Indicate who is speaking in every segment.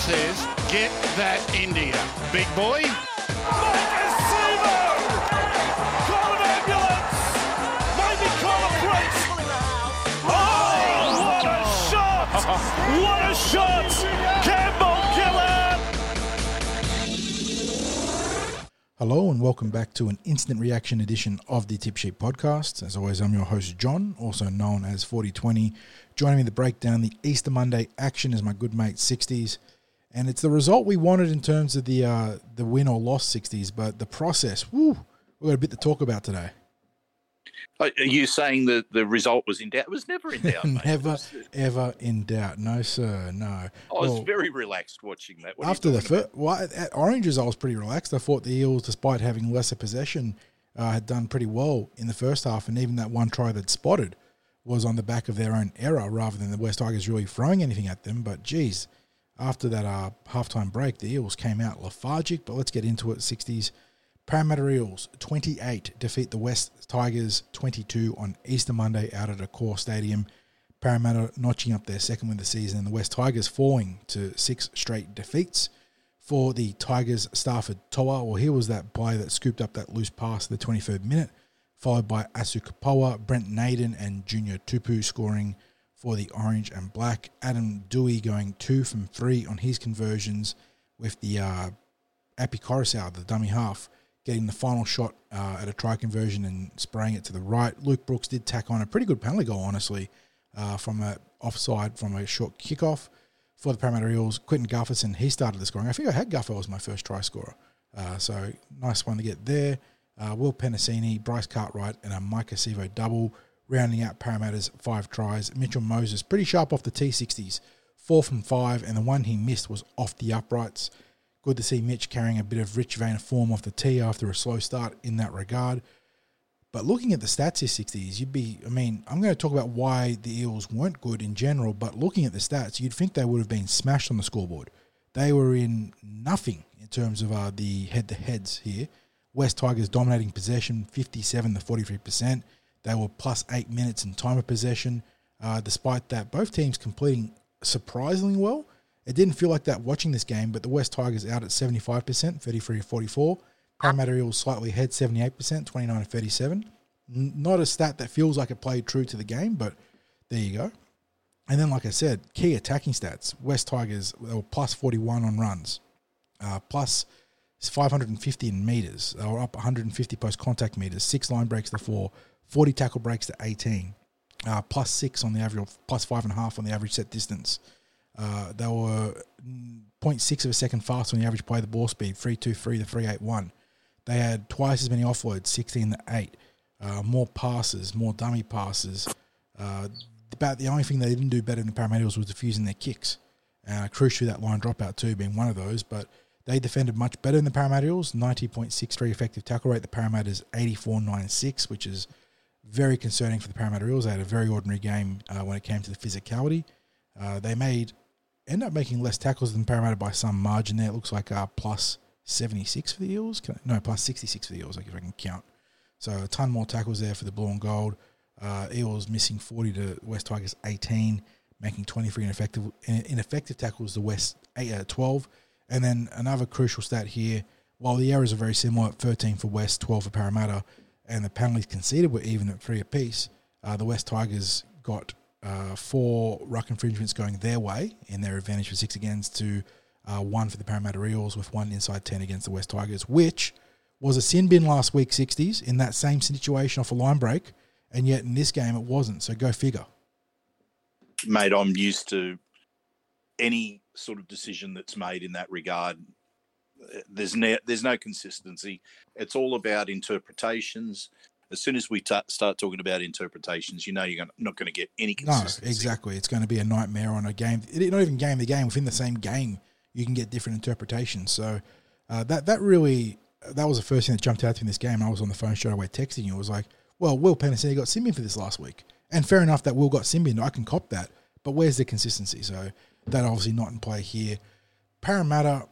Speaker 1: says, get that India. Big boy.
Speaker 2: What a shot! What a shot! Campbell Gillard!
Speaker 3: Hello and welcome back to an instant reaction edition of the Tip Sheet podcast. As always, I'm your host John, also known as 4020. Joining me to break down the Easter Monday action is my good mate 60s, and it's the result we wanted in terms of the uh, the win or loss 60s, but the process, woo, we got a bit to talk about today.
Speaker 4: Are you saying that the result was in doubt? It was never in doubt.
Speaker 3: Never ever in doubt, no sir, no.
Speaker 4: I was
Speaker 3: Well,
Speaker 4: very relaxed watching that. What
Speaker 3: after the first, well, at- at Oranges, I was pretty relaxed. I thought the Eels, despite having lesser possession, uh, had done pretty well in the first half, and even that one try that spotted was on the back of their own error rather than the West Tigers really throwing anything at them. But geez, after that uh, halftime break, the Eels came out lethargic. But let's get into it. Sixties. Parramatta Eels 28 defeat the West Tigers 22 on Easter Monday out at Accor Stadium. Parramatta notching up their second win of the season, and the West Tigers falling to six straight defeats. For the Tigers, Starford To'a, well, here was that play that scooped up that loose pass the 23rd minute, followed by Asu Kepaoa, Brent Naden, and Junior Tupou scoring for the Orange and Black. Adam Doueihi going two from three on his conversions, with the uh, Koroisau, the dummy half, getting the final shot uh, at a try conversion and spraying it to the right. Luke Brooks did tack on a pretty good penalty goal, honestly, uh, from a offside from a short kickoff for the Parramatta Eels. Quentin Gutherson, he started the scoring. I think I had Guffer as my first try scorer. Uh, so nice one to get there. Uh, Will Penisini, Bryce Cartwright, and a Maika Sivo double, rounding out Parramatta's five tries. Mitchell Moses, pretty sharp off the T60s, four from five, and the one he missed was off the uprights. Good to see Mitch carrying a bit of rich vein of form off the tee after a slow start in that regard. But looking at the stats here, 60s, you'd be, I mean, I'm going to talk about why the Eels weren't good in general, but looking at the stats, you'd think they would have been smashed on the scoreboard. They were in nothing in terms of uh, the head to heads here. West Tigers dominating possession, 57 to 43%. They were plus eight minutes in time of possession. Uh, despite that, both teams completing surprisingly well. It didn't feel like that watching this game, but the West Tigers out at 75%, 33 to 44. Parramatta Eels slightly ahead, 78%, 29 to 37. Not a stat that feels like it played true to the game, but there you go. And then, like I said, key attacking stats. West Tigers they were plus 41 on runs, uh, plus 550 in meters. They were up 150 post contact meters, six line breaks to four, 40 tackle breaks to 18, uh, plus six on the average, plus five and a half on the average set distance. Uh, they were mm, 0.6 of a second faster on the average play the ball speed, 323 to 381. They had twice as many offloads, 16 to 8. Uh, more passes, more dummy passes. Uh, about the only thing they didn't do better than the Parramatta was defusing their kicks. Uh, crucially, that line dropout too being one of those. But they defended much better than the Parramatta Eels, 90.63 effective tackle rate. The Parramatta's 84.96, which is very concerning for the Parramatta Eels. They had a very ordinary game uh, when it came to the physicality. Uh, they made end up making less tackles than Parramatta by some margin there. It looks like uh, plus 76 for the Eels. I, no, plus 66 for the Eels, like if I can count. So a ton more tackles there for the blue and gold. Uh, Eels missing 40 to West Tigers 18, making 23 ineffective ineffective tackles The West eight, uh, 12. And then another crucial stat here, while the errors are very similar, 13 for West, 12 for Parramatta, and the penalties conceded were even at three apiece, uh, the West Tigers got uh, four ruck infringements going their way in their advantage for six against to uh, one for the Parramatta Eels with one inside 10 against the West Tigers, which was a sin bin last week, 60s, in that same situation off a line break, and yet in this game it wasn't. So go figure.
Speaker 4: mate, I'm used to any sort of decision that's made in that regard. There's no, there's no consistency. It's all about interpretations. As soon as we ta start talking about interpretations, you know you're gonna, not going to get any consistency.
Speaker 3: No, exactly. It's going to be a nightmare on a game. It, not even game the game within the same game. You can get different interpretations. So uh, that that really that was the first thing that jumped out to me in this game. I was on the phone straight away texting you. It was like, well, Will Penisini got Simbin for this last week, and fair enough that Will got Simbin. I can cop that, but where's the consistency? So that obviously not in play here. Parramatta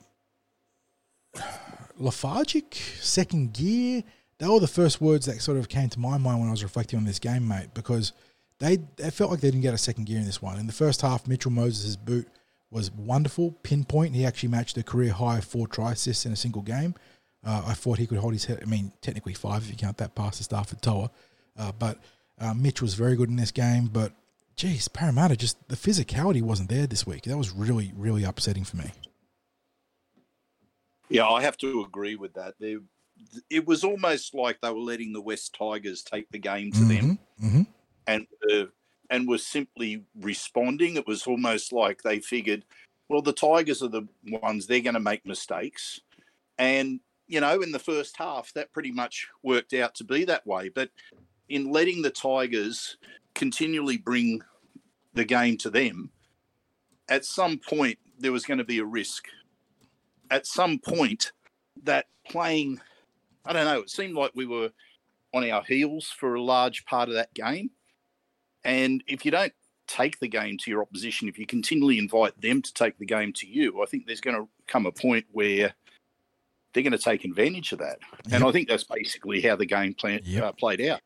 Speaker 3: lethargic, second gear. They were the first words that sort of came to my mind when I was reflecting on this game, mate, because they it felt like they didn't get a second gear in this one. In the first half, Mitchell Moses' boot was wonderful, pinpoint. He actually matched a career high four try assists in a single game. Uh, I thought he could hold his head. I mean, technically five if you count that pass to Starford To'a. Uh, but uh, Mitch was very good in this game. But geez, Parramatta just the physicality wasn't there this week. That was really, really upsetting for me.
Speaker 4: Yeah, I have to agree with that. They, it was almost like they were letting the West Tigers take the game to them,
Speaker 3: Mm-hmm.
Speaker 4: and uh, and were simply responding. It was almost like they figured, well, the Tigers are the ones they're going to make mistakes, and you know, in the first half, that pretty much worked out to be that way. But in letting the Tigers continually bring the game to them, at some point there was going to be a risk. At some point, that playing, I don't know, it seemed like we were on our heels for a large part of that game. And if you don't take the game to your opposition, if you continually invite them to take the game to you, I think there's going to come a point where they're going to take advantage of that. And I think that's basically how the game plan,
Speaker 3: Yep.
Speaker 4: uh, played out.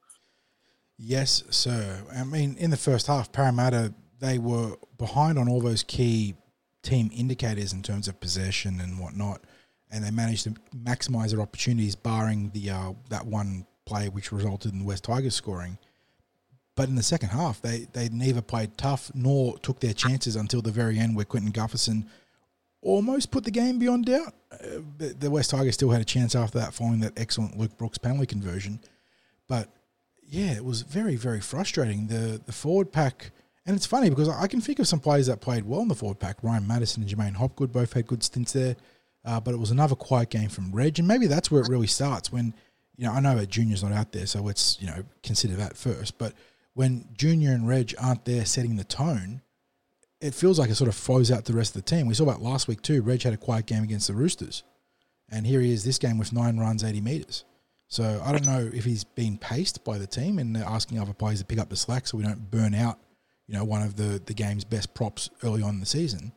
Speaker 3: Yes, sir. I mean, in the first half, Parramatta they were behind on all those key team indicators in terms of possession and whatnot, and they managed to maximise their opportunities, barring the uh, that one play which resulted in the West Tigers scoring. But in the second half, they they neither played tough nor took their chances until the very end, where Quentin Gutherson almost put the game beyond doubt. Uh, the, the West Tigers still had a chance after that, following that excellent Luke Brooks penalty conversion. But yeah, it was very, very frustrating. The the forward pack, and it's funny because I can think of some players that played well in the forward pack. Ryan Matterson and J'maine Hopgood both had good stints there, uh, but it was another quiet game from Reg, and maybe that's where it really starts. When you know, I know that Junior's not out there, so let's you know consider that first. But when Junior and Reg aren't there setting the tone, it feels like it sort of flows out the rest of the team. We saw that last week too. Reg had a quiet game against the Roosters, and here he is this game with nine runs, eighty meters. So I don't know if he's being paced by the team and they're asking other players to pick up the slack so we don't burn out, you know, one of the, the game's best props early on in the season.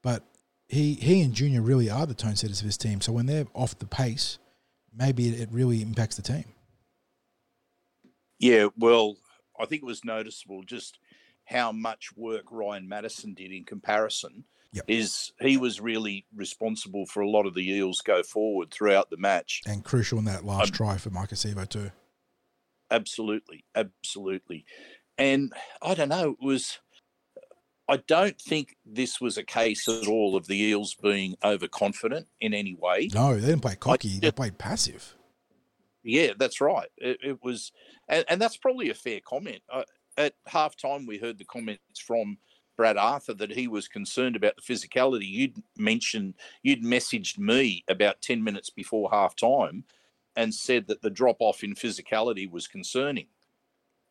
Speaker 3: But he he and Junior really are the tone setters of his team. So when they're off the pace, maybe it, it really impacts the team.
Speaker 4: Yeah, well, I think it was noticeable just how much work Ryan Matterson did in comparison.
Speaker 3: Yep.
Speaker 4: Is he was really responsible for a lot of the Eels go forward throughout the match.
Speaker 3: And crucial in that last
Speaker 4: Um,
Speaker 3: try for Maika Sivo too.
Speaker 4: Absolutely, absolutely. And I don't know, it was. I don't think this was a case at all of the Eels being overconfident in any way.
Speaker 3: No, they didn't play cocky. They played passive.
Speaker 4: Yeah, that's right. It, it was, and, and that's probably a fair comment. Uh, at halftime, we heard the comments from Brad Arthur that he was concerned about the physicality. You'd mentioned, you'd messaged me about 10 minutes before halftime and said that the drop off in physicality was concerning.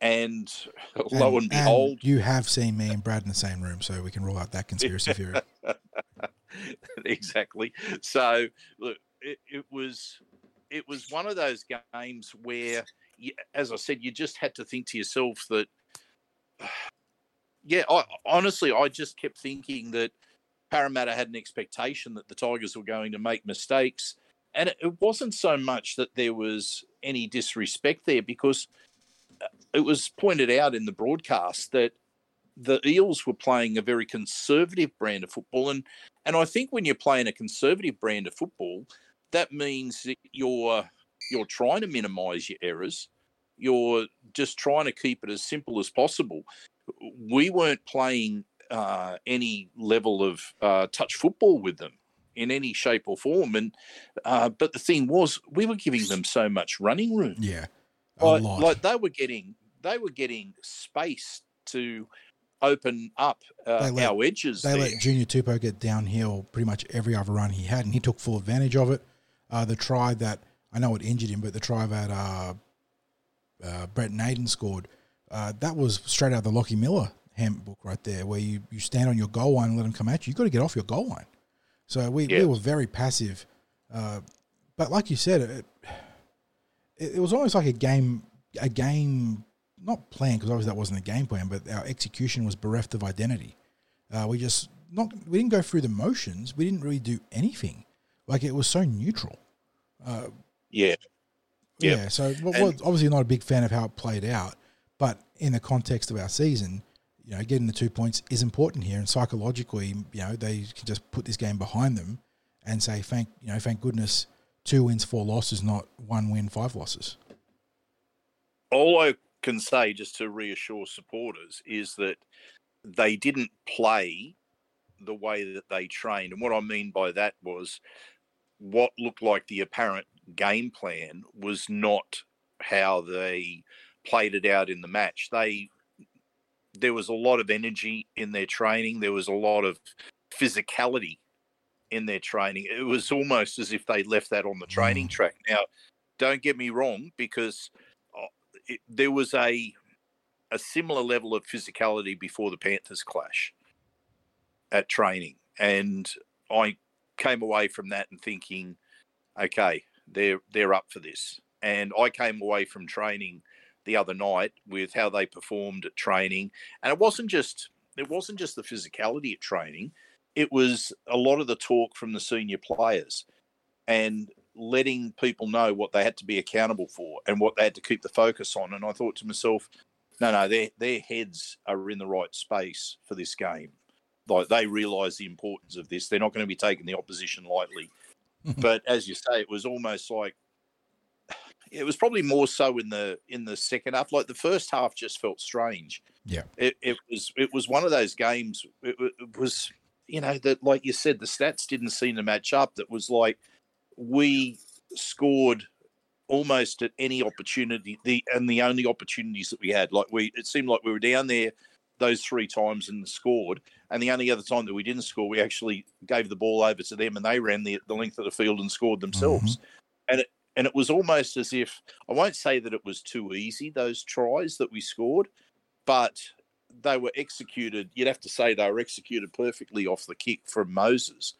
Speaker 4: And lo and behold,
Speaker 3: you have seen me and Brad in the same room, so we can rule out that conspiracy theory.
Speaker 4: exactly. So look, it, it was it was one of those games where, you, as I said, you just had to think to yourself that, yeah, I, honestly, I just kept thinking that Parramatta had an expectation that the Tigers were going to make mistakes, and it, it wasn't so much that there was any disrespect there because it was pointed out in the broadcast that the Eels were playing a very conservative brand of football, and and I think when you're playing a conservative brand of football, that means that you're you're trying to minimise your errors. You're just trying to keep it as simple as possible. We weren't playing uh, any level of uh, touch football with them in any shape or form, and uh, but the thing was, we were giving them so much running room
Speaker 3: Yeah,
Speaker 4: like, like they were getting they were getting space to open up uh,
Speaker 3: let-
Speaker 4: our edges
Speaker 3: they
Speaker 4: there.
Speaker 3: let Junior Tupou get downhill pretty much every other run he had, and he took full advantage of it. Uh, the try that I know it injured him, but the try that uh, uh, Brent Naden scored, uh, that was straight out of the Lockie Miller handbook right there, where you, you stand on your goal line and let him come at you. You have got to get off your goal line. So we, we were very passive, uh, but like you said, it, it, it was almost like a game a game not plan because obviously that wasn't a game plan, but our execution was bereft of identity. Uh, we just not we didn't go through the motions. We didn't really do anything. Like it was so neutral. Uh,
Speaker 4: yeah
Speaker 3: yeah.
Speaker 4: Yeah.
Speaker 3: So well,
Speaker 4: And-
Speaker 3: well, obviously not a big fan of how it played out, but in the context of our season, you know, getting the two points is important here, and psychologically, you know, they can just put this game behind them and say, thank you know, thank goodness, two wins, four losses, not one win, five losses.
Speaker 4: All I can say, just to reassure supporters, is that they didn't play the way that they trained, and what I mean by that was what looked like the apparent game plan was not how they played it out in the match. They there was a lot of energy in their training. There was a lot of physicality in their training. It was almost as if they left that on the training mm. track. Now, don't get me wrong, because uh, it, there was a a similar level of physicality before the Panthers clash at training, and I came away from that and thinking, okay, they're they're up for this. And I came away from training the other night with how they performed at training, and it wasn't just it wasn't just the physicality at training; it was a lot of the talk from the senior players and letting people know what they had to be accountable for and what they had to keep the focus on. And I thought to myself, no, no, their their heads are in the right space for this game. Like they realise the importance of this. They're not going to be taking the opposition lightly. but as you say, it was almost like it was probably more so in the in the second half. Like the first half just felt strange.
Speaker 3: Yeah,
Speaker 4: it, it was it was one of those games. It, it, was you know that like you said, the stats didn't seem to match up. That was like we scored almost at any opportunity. The and the only opportunities that we had, like we, it seemed like we were down there those three times and scored. And the only other time that we didn't score, we actually gave the ball over to them and they ran the, the length of the field and scored themselves. Mm-hmm. And it, and it was almost as if I won't say that it was too easy those tries that we scored, but they were executed. You'd have to say they were executed perfectly off the kick from Moses.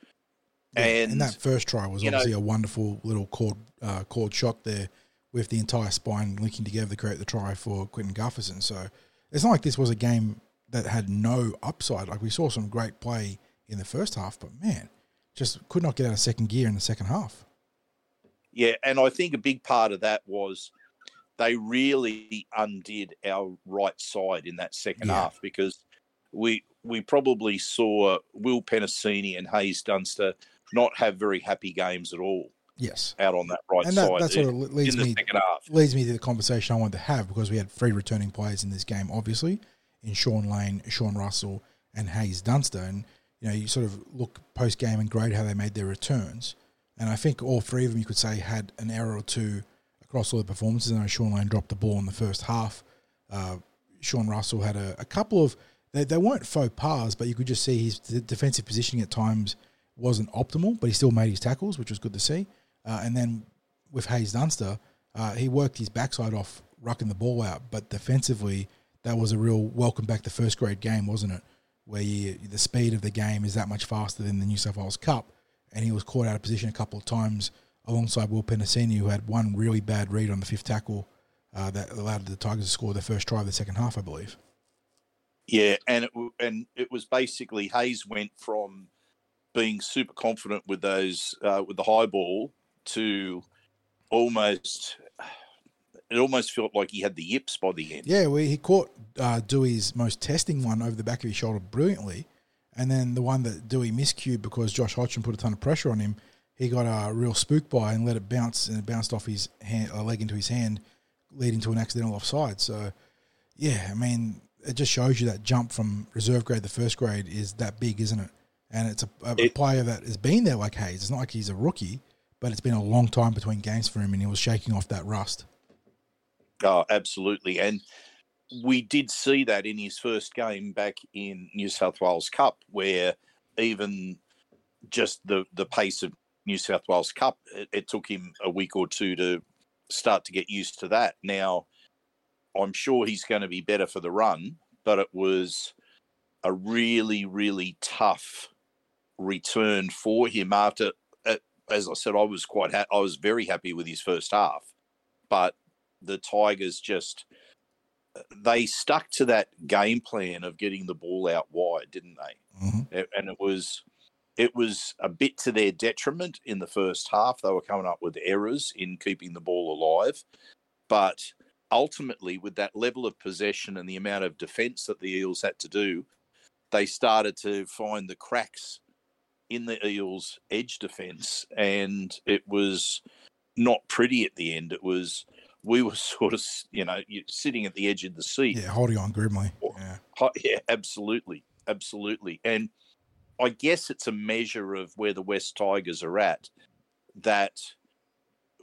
Speaker 3: Yeah, and, and, that first try was obviously know, a wonderful little chord uh, chord shot there with the entire spine linking together to create the try for Quinton Gutherson. So it's not like this was a game that had no upside. Like we saw some great play in the first half, but man, just could not get out of second gear in the second half.
Speaker 4: Yeah, and I think a big part of that was they really undid our right side in that second yeah. half because we we probably saw Will Penisini and Haze Dunster not have very happy games at all.
Speaker 3: Yes,
Speaker 4: out on that right and that, side.
Speaker 3: That's what leads me leads me to the conversation I wanted to have because we had three returning players in this game, obviously, in Shaun Lane, Sean Russell, and Haze Dunster, and you know you sort of look post game and grade how they made their returns, and I think all three of them you could say had an error or two across all the performances. I know Shaun Lane dropped the ball in the first half. Uh, Sean Russell had a, a couple of they, they weren't faux pas, but you could just see his defensive positioning at times wasn't optimal, but he still made his tackles, which was good to see. Uh, and then with Haze Dunster, uh, he worked his backside off, rucking the ball out. But defensively, that was a real welcome back to first grade game, wasn't it? Where you, the speed of the game is that much faster than the New South Wales Cup. And he was caught out of position a couple of times alongside Will Penisini, who had one really bad read on the fifth tackle uh, that allowed the Tigers to score their first try of the second half, I believe.
Speaker 4: Yeah, and it, and it was basically Haze went from being super confident with those uh, with the high ball to almost it almost felt like he had the yips by the end.
Speaker 3: Yeah, well, he caught uh, Doueihi's most testing one over the back of his shoulder brilliantly, and then the one that Doueihi miscued because Josh Hodgson put a ton of pressure on him. He got a real spook by and let it bounce, and it bounced off his hand, a leg into his hand, leading to an accidental offside. So, yeah, I mean, it just shows you that jump from reserve grade to first grade is that big, isn't it? And it's a, a it, player that has been there like Haze. It's not like he's a rookie but it's been a long time between games for him, and he was shaking off that rust.
Speaker 4: Oh, absolutely, and we did see that in his first game back in New South Wales Cup, where even just the the pace of New South Wales Cup, it, it took him a week or two to start to get used to that. Now, I'm sure he's going to be better for the run, but it was a really, really tough return for him after as I said, I was quite ha- I was very happy with his first half, but the Tigers just they stuck to that game plan of getting the ball out wide, didn't they? Mm-hmm. And it was it was a bit to their detriment in the first half. They were coming up with errors in keeping the ball alive, but ultimately, with that level of possession and the amount of defence that the Eels had to do, they started to find the cracks in the Eels' edge defence, and it was not pretty at the end. It was we were sort of you know sitting at the edge of the seat.
Speaker 3: Yeah, holding on grimly. Yeah,
Speaker 4: yeah, absolutely, absolutely, and I guess it's a measure of where the West Tigers are at. That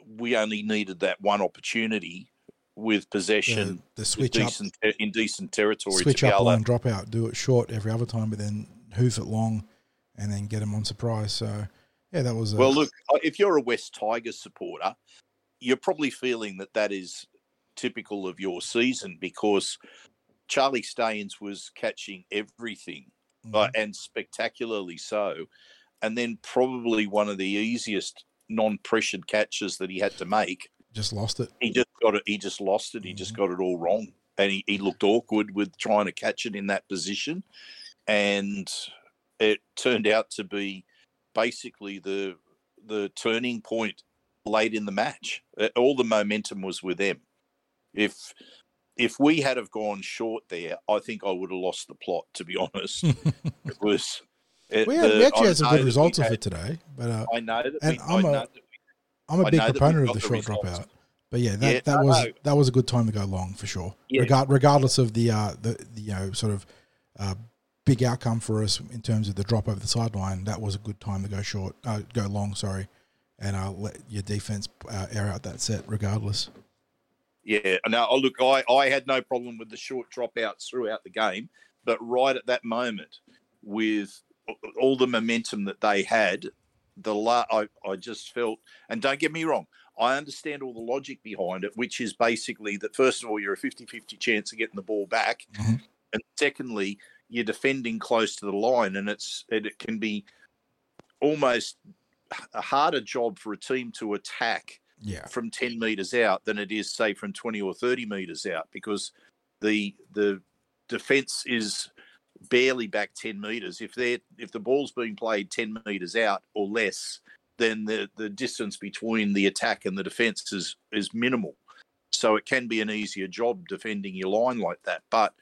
Speaker 4: we only needed that one opportunity with possession,
Speaker 3: the, the switch
Speaker 4: decent,
Speaker 3: up
Speaker 4: in decent territory.
Speaker 3: switch up
Speaker 4: to,
Speaker 3: drop out, do it short every other time, but then hoof it long, and then get them on surprise. So yeah, that was a,
Speaker 4: well, look, if you're a West Tigers supporter, you're probably feeling that that is typical of your season because Charlie Staines was catching everything
Speaker 3: mhm.
Speaker 4: uh, and spectacularly so. And then probably one of the easiest non-pressured catches that he had to make.
Speaker 3: just lost it.
Speaker 4: He just got it. He just lost it. He just got it all wrong, and he, he looked awkward with trying to catch it in that position. And it turned out to be basically the the turning point late in the match. Uh, All the momentum was with them. If if we had have gone short there, I think I would have lost the plot. To be honest, it was. It,
Speaker 3: We, had,
Speaker 4: the-
Speaker 3: we actually
Speaker 4: I
Speaker 3: had some good results of
Speaker 4: had-
Speaker 3: it today, but uh,
Speaker 4: I know that.
Speaker 3: and
Speaker 4: we,
Speaker 3: I'm
Speaker 4: I
Speaker 3: a,
Speaker 4: know
Speaker 3: I'm a
Speaker 4: I
Speaker 3: big
Speaker 4: know that we
Speaker 3: proponent of the
Speaker 4: the
Speaker 3: short
Speaker 4: results.
Speaker 3: dropout. But yeah, that,
Speaker 4: Yeah,
Speaker 3: that
Speaker 4: no,
Speaker 3: was
Speaker 4: no.
Speaker 3: that was a good time to go long for sure.
Speaker 4: Yeah.
Speaker 3: Regard, regardless of the uh, the, the you know sort of uh, big outcome for us in terms of the drop over the sideline, that was a good time to go short, uh, go long. Sorry, and uh, let your defense uh, air out that set regardless.
Speaker 4: Yeah, now oh, look, I, I had no problem with the short dropouts throughout the game, but right at that moment, with all the momentum that they had, the la- I, I just felt, and don't get me wrong, I understand all the logic behind it, which is basically that first of all, you're a 50 50 chance of getting the ball back.
Speaker 3: Mhm.
Speaker 4: And secondly, you're defending close to the line, and it's and it can be almost a harder job for a team to attack
Speaker 3: Yeah,
Speaker 4: from 10 meters out than it is say from 20 or 30 meters out because the the defense is barely back 10 meters. If they if the ball's being played 10 meters out or less then the the distance between the attack and the defense is is minimal. So it can be an easier job defending your line like that but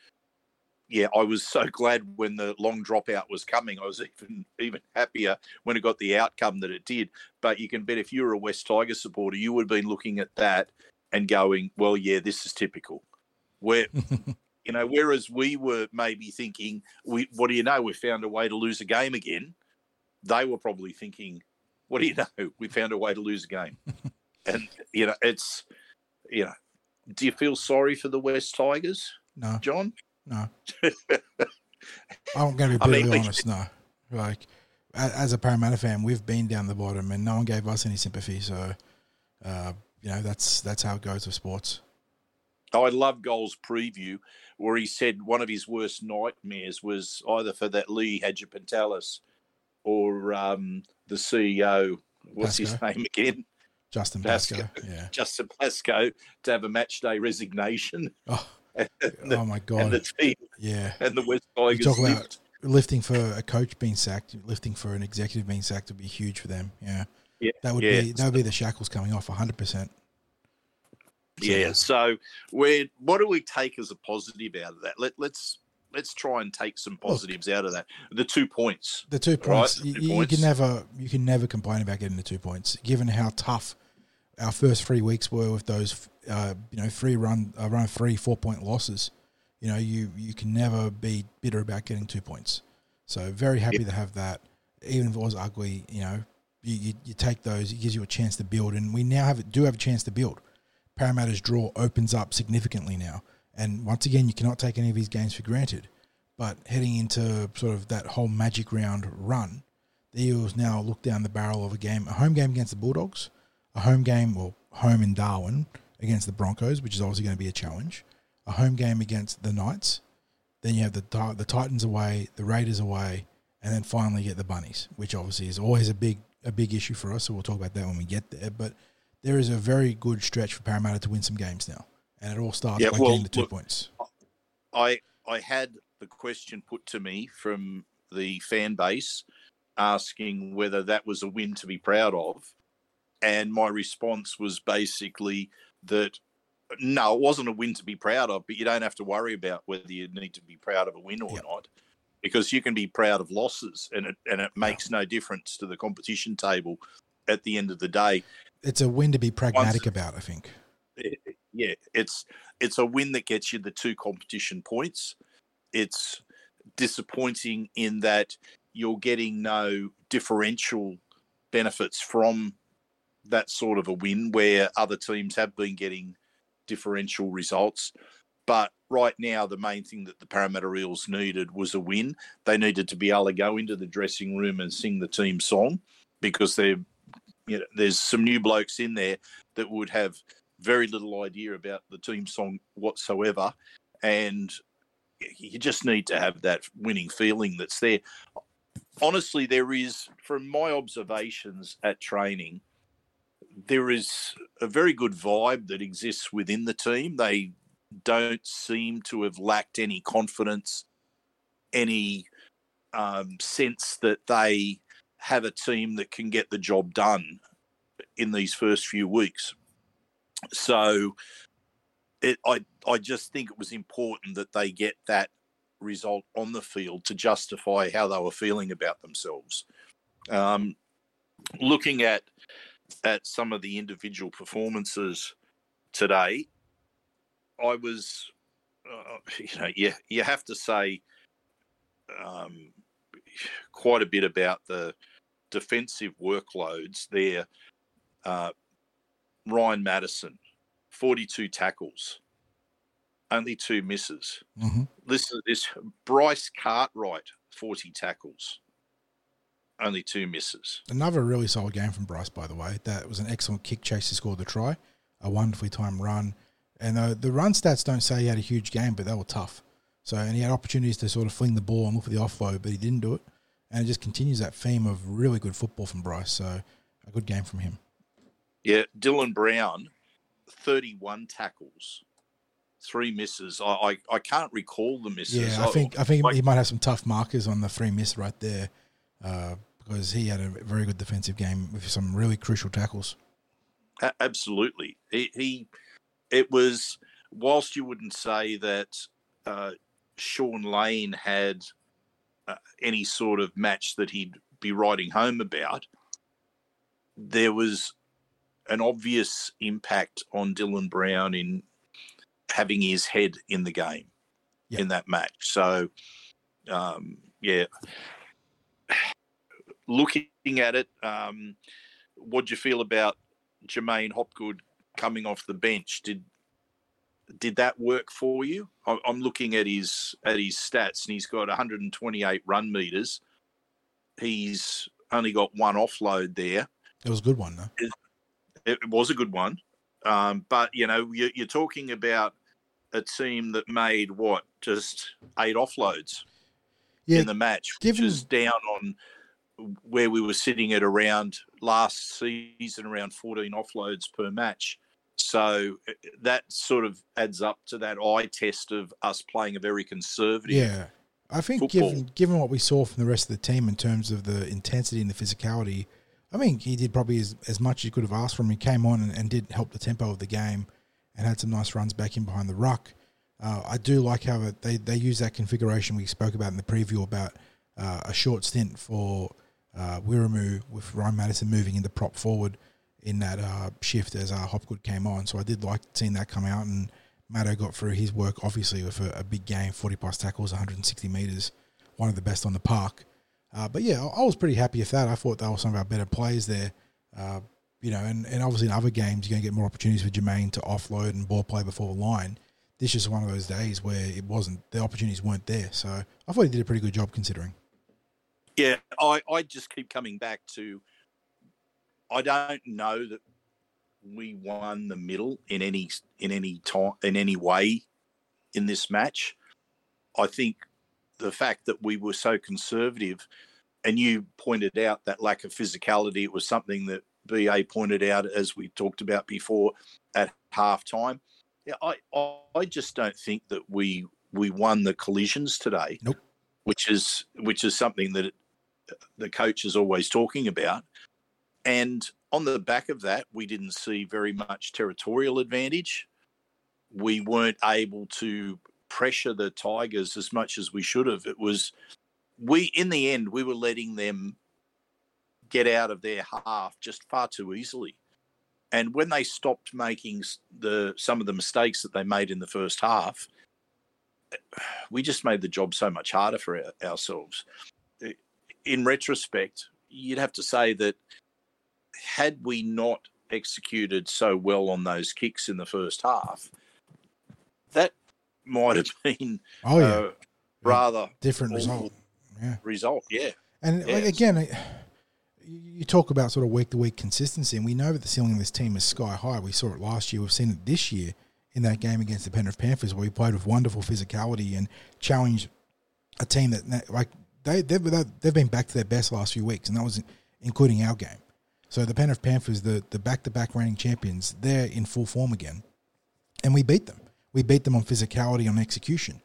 Speaker 4: yeah, I was so glad when the long dropout was coming. I was even even happier when it got the outcome that it did. But you can bet if you were a West Tiger supporter, you would have been looking at that and going, "Well, yeah, this is typical." Where you know, whereas we were maybe thinking, "We, what do you know? We found a way to lose a game again." They were probably thinking, "What do you know? We found a way to lose a game." and you know, it's you know, do you feel sorry for the West Tigers,
Speaker 3: no,
Speaker 4: John?
Speaker 3: No. I'm going to be
Speaker 4: I mean,
Speaker 3: brutally honest. No, like as a Parramatta fan, we've been down the bottom, and no one gave us any sympathy. So, uh, you know, that's that's how it goes with sports.
Speaker 4: I love Goals preview where he said one of his worst nightmares was either for that Lee Hagipantelis or um, the CEO. What's his name again?
Speaker 3: Justin
Speaker 4: Pascoe.
Speaker 3: Pascoe. Yeah.
Speaker 4: Justin Pascoe to have a match day resignation,
Speaker 3: Oh,
Speaker 4: the,
Speaker 3: oh my
Speaker 4: and the
Speaker 3: god.
Speaker 4: team
Speaker 3: Yeah.
Speaker 4: and the West
Speaker 3: You
Speaker 4: Tigers.
Speaker 3: talk about
Speaker 4: lift.
Speaker 3: lifting for a coach being sacked, lifting for an executive being sacked would be huge for them. Yeah.
Speaker 4: Yeah,
Speaker 3: That would
Speaker 4: yeah.
Speaker 3: be that would be the shackles coming off 100%.
Speaker 4: Yeah. So, where what do we take as a positive out of that? Let let's let's try and take some positives out of that. The two points.
Speaker 3: The two points,
Speaker 4: Right,
Speaker 3: you,
Speaker 4: two
Speaker 3: you
Speaker 4: points.
Speaker 3: can never you can never complain about getting the two points, given how tough our first three weeks were with those uh, you know three run uh, run three four point losses. You know you you can never be bitter about getting two points. So very happy to have that, even if it was ugly. You know you, you, you take those, it gives you a chance to build, and we now have do have a chance to build. Parramatta's draw opens up significantly now, and once again you cannot take any of these games for granted. But heading into sort of that whole magic round run, the Eagles now look down the barrel of a game, a home game against the Bulldogs, a home game, well, home in Darwin against the Broncos, which is obviously going to be a challenge, a home game against the Knights. Then you have the the Titans away, the Raiders away, and then finally get the Bunnies, which obviously is always a big a big issue for us. So we'll talk about that when we get there. But there is a very good stretch for Parramatta to win some games now, and it all starts
Speaker 4: Yeah,
Speaker 3: by
Speaker 4: well,
Speaker 3: getting the two
Speaker 4: look,
Speaker 3: points.
Speaker 4: I I had the question put to me from the fan base asking whether that was a win to be proud of, and my response was basically that no, it wasn't a win to be proud of, but you don't have to worry about whether you need to be proud of a win or
Speaker 3: Yep.
Speaker 4: not, because you can be proud of losses, and it and it makes no difference to the competition table at the end of the day.
Speaker 3: It's a win to be pragmatic about, I think.
Speaker 4: It- yeah, it's it's a win that gets you the two competition points. It's disappointing in that you're getting no differential benefits from that sort of a win where other teams have been getting differential results. But right now, the main thing that the Parramatta Eels needed was a win. They needed to be able to go into the dressing room and sing the team song because they're, you know, there's some new blokes in there that would have very little idea about the team song whatsoever. And you just need to have that winning feeling that's there. Honestly, there is, from my observations at training, there is a very good vibe that exists within the team. They don't seem to have lacked any confidence, any um, sense that they have a team that can get the job done in these first few weeks. So, it, I I just think it was important that they get that result on the field to justify how they were feeling about themselves. Um, looking at at some of the individual performances today, I was, uh, you know, you you have to say um, quite a bit about the defensive workloads there. Uh, Ryan Matterson, forty-two tackles, only two misses.
Speaker 3: hmm
Speaker 4: Listen to this: Bryce Cartwright, forty tackles, only two misses.
Speaker 3: Another really solid game from Bryce, by the way. That was an excellent kick chase to score the try, a wonderfully timed run. And uh, the run stats don't say he had a huge game, but they were tough. So, and he had opportunities to sort of fling the ball and look for the offload, but he didn't do it. And it just continues that theme of really good football from Bryce. So, a good game from him.
Speaker 4: Yeah, Dylan Brown, 31 tackles, three misses. I, I, I can't recall the misses.
Speaker 3: Yeah, I think I think
Speaker 4: like-
Speaker 3: he might have some tough markers on the three miss right there, uh, because he had a very good defensive game with some really crucial tackles.
Speaker 4: Absolutely. He, he, it was, whilst you wouldn't say that uh, Shaun Lane had uh, any sort of match that he'd be writing home about, there was an obvious impact on Dylan Brown in having his head in the game
Speaker 3: Yeah.
Speaker 4: in that match. So, um, yeah. Looking at it, um, what do you feel about J'maine Hopgood coming off the bench? Did did that work for you? I'm looking at his at his stats, and he's got 128 run meters. He's only got one offload there.
Speaker 3: It was a good one though.
Speaker 4: It it was a good one, um, but you know you're, you're talking about a team that made what just eight offloads
Speaker 3: Yeah,
Speaker 4: in the match,
Speaker 3: given-
Speaker 4: which is down on where we were sitting at around last season, around 14 offloads per match. So uh, that sort of adds up to that eye test of us playing a very conservative.
Speaker 3: Yeah, I think
Speaker 4: football.
Speaker 3: given given what we saw from the rest of the team in terms of the intensity and the physicality, I think he did probably as, as much as you could have asked from him. He came on and, and did help the tempo of the game, and had some nice runs back in behind the ruck. Uh, I do like how they they use that configuration we spoke about in the preview about uh, a short stint for uh, Wiremu with Ryan Matterson moving into prop forward in that uh, shift as uh, Hopgood came on. So I did like seeing that come out, and Maddo got through his work obviously with a, a big game, 40 plus tackles, 160 meters, one of the best on the park. Uh, but yeah, I I was pretty happy with that. I thought that was some of our better plays there. Uh, you know, and, and obviously in other games, you're going to get more opportunities for J'maine to offload and ball play before the line. This is one of those days where it wasn't, the opportunities weren't there. So I thought he did a pretty good job considering.
Speaker 4: Yeah, I, I just keep coming back to I don't know that we won the middle in any in any time in any way in this match. I think the fact that we were so conservative and you pointed out that lack of physicality, it was something that BA pointed out as we talked about before at halftime. Yeah, I, I I just don't think that we we won the collisions today.
Speaker 3: Nope.
Speaker 4: Which is which is something that the coach is always talking about. And on the back of that, we didn't see very much territorial advantage. we weren't able to pressure the Tigers as much as we should have. It was we in the end we were letting them get out of their half just far too easily. And when they stopped making the some of the mistakes that they made in the first half, we just made the job so much harder for our, ourselves. In retrospect, you'd have to say that had we not executed so well on those kicks in the first half, that might have been
Speaker 3: oh yeah,
Speaker 4: uh, rather
Speaker 3: different result. Yeah,
Speaker 4: result. Yeah,
Speaker 3: and yes. like again, you talk about sort of week to week consistency, and we know that the ceiling of this team is sky high. We saw it last year. We've seen it this year in that game against the Penrith Panthers, where we played with wonderful physicality and challenged a team that like they they've they've been back to their best last few weeks, and that was including our game. So the Penrith Panthers, the the back to back reigning champions, they're in full form again, and we beat them. We beat them on physicality, on execution,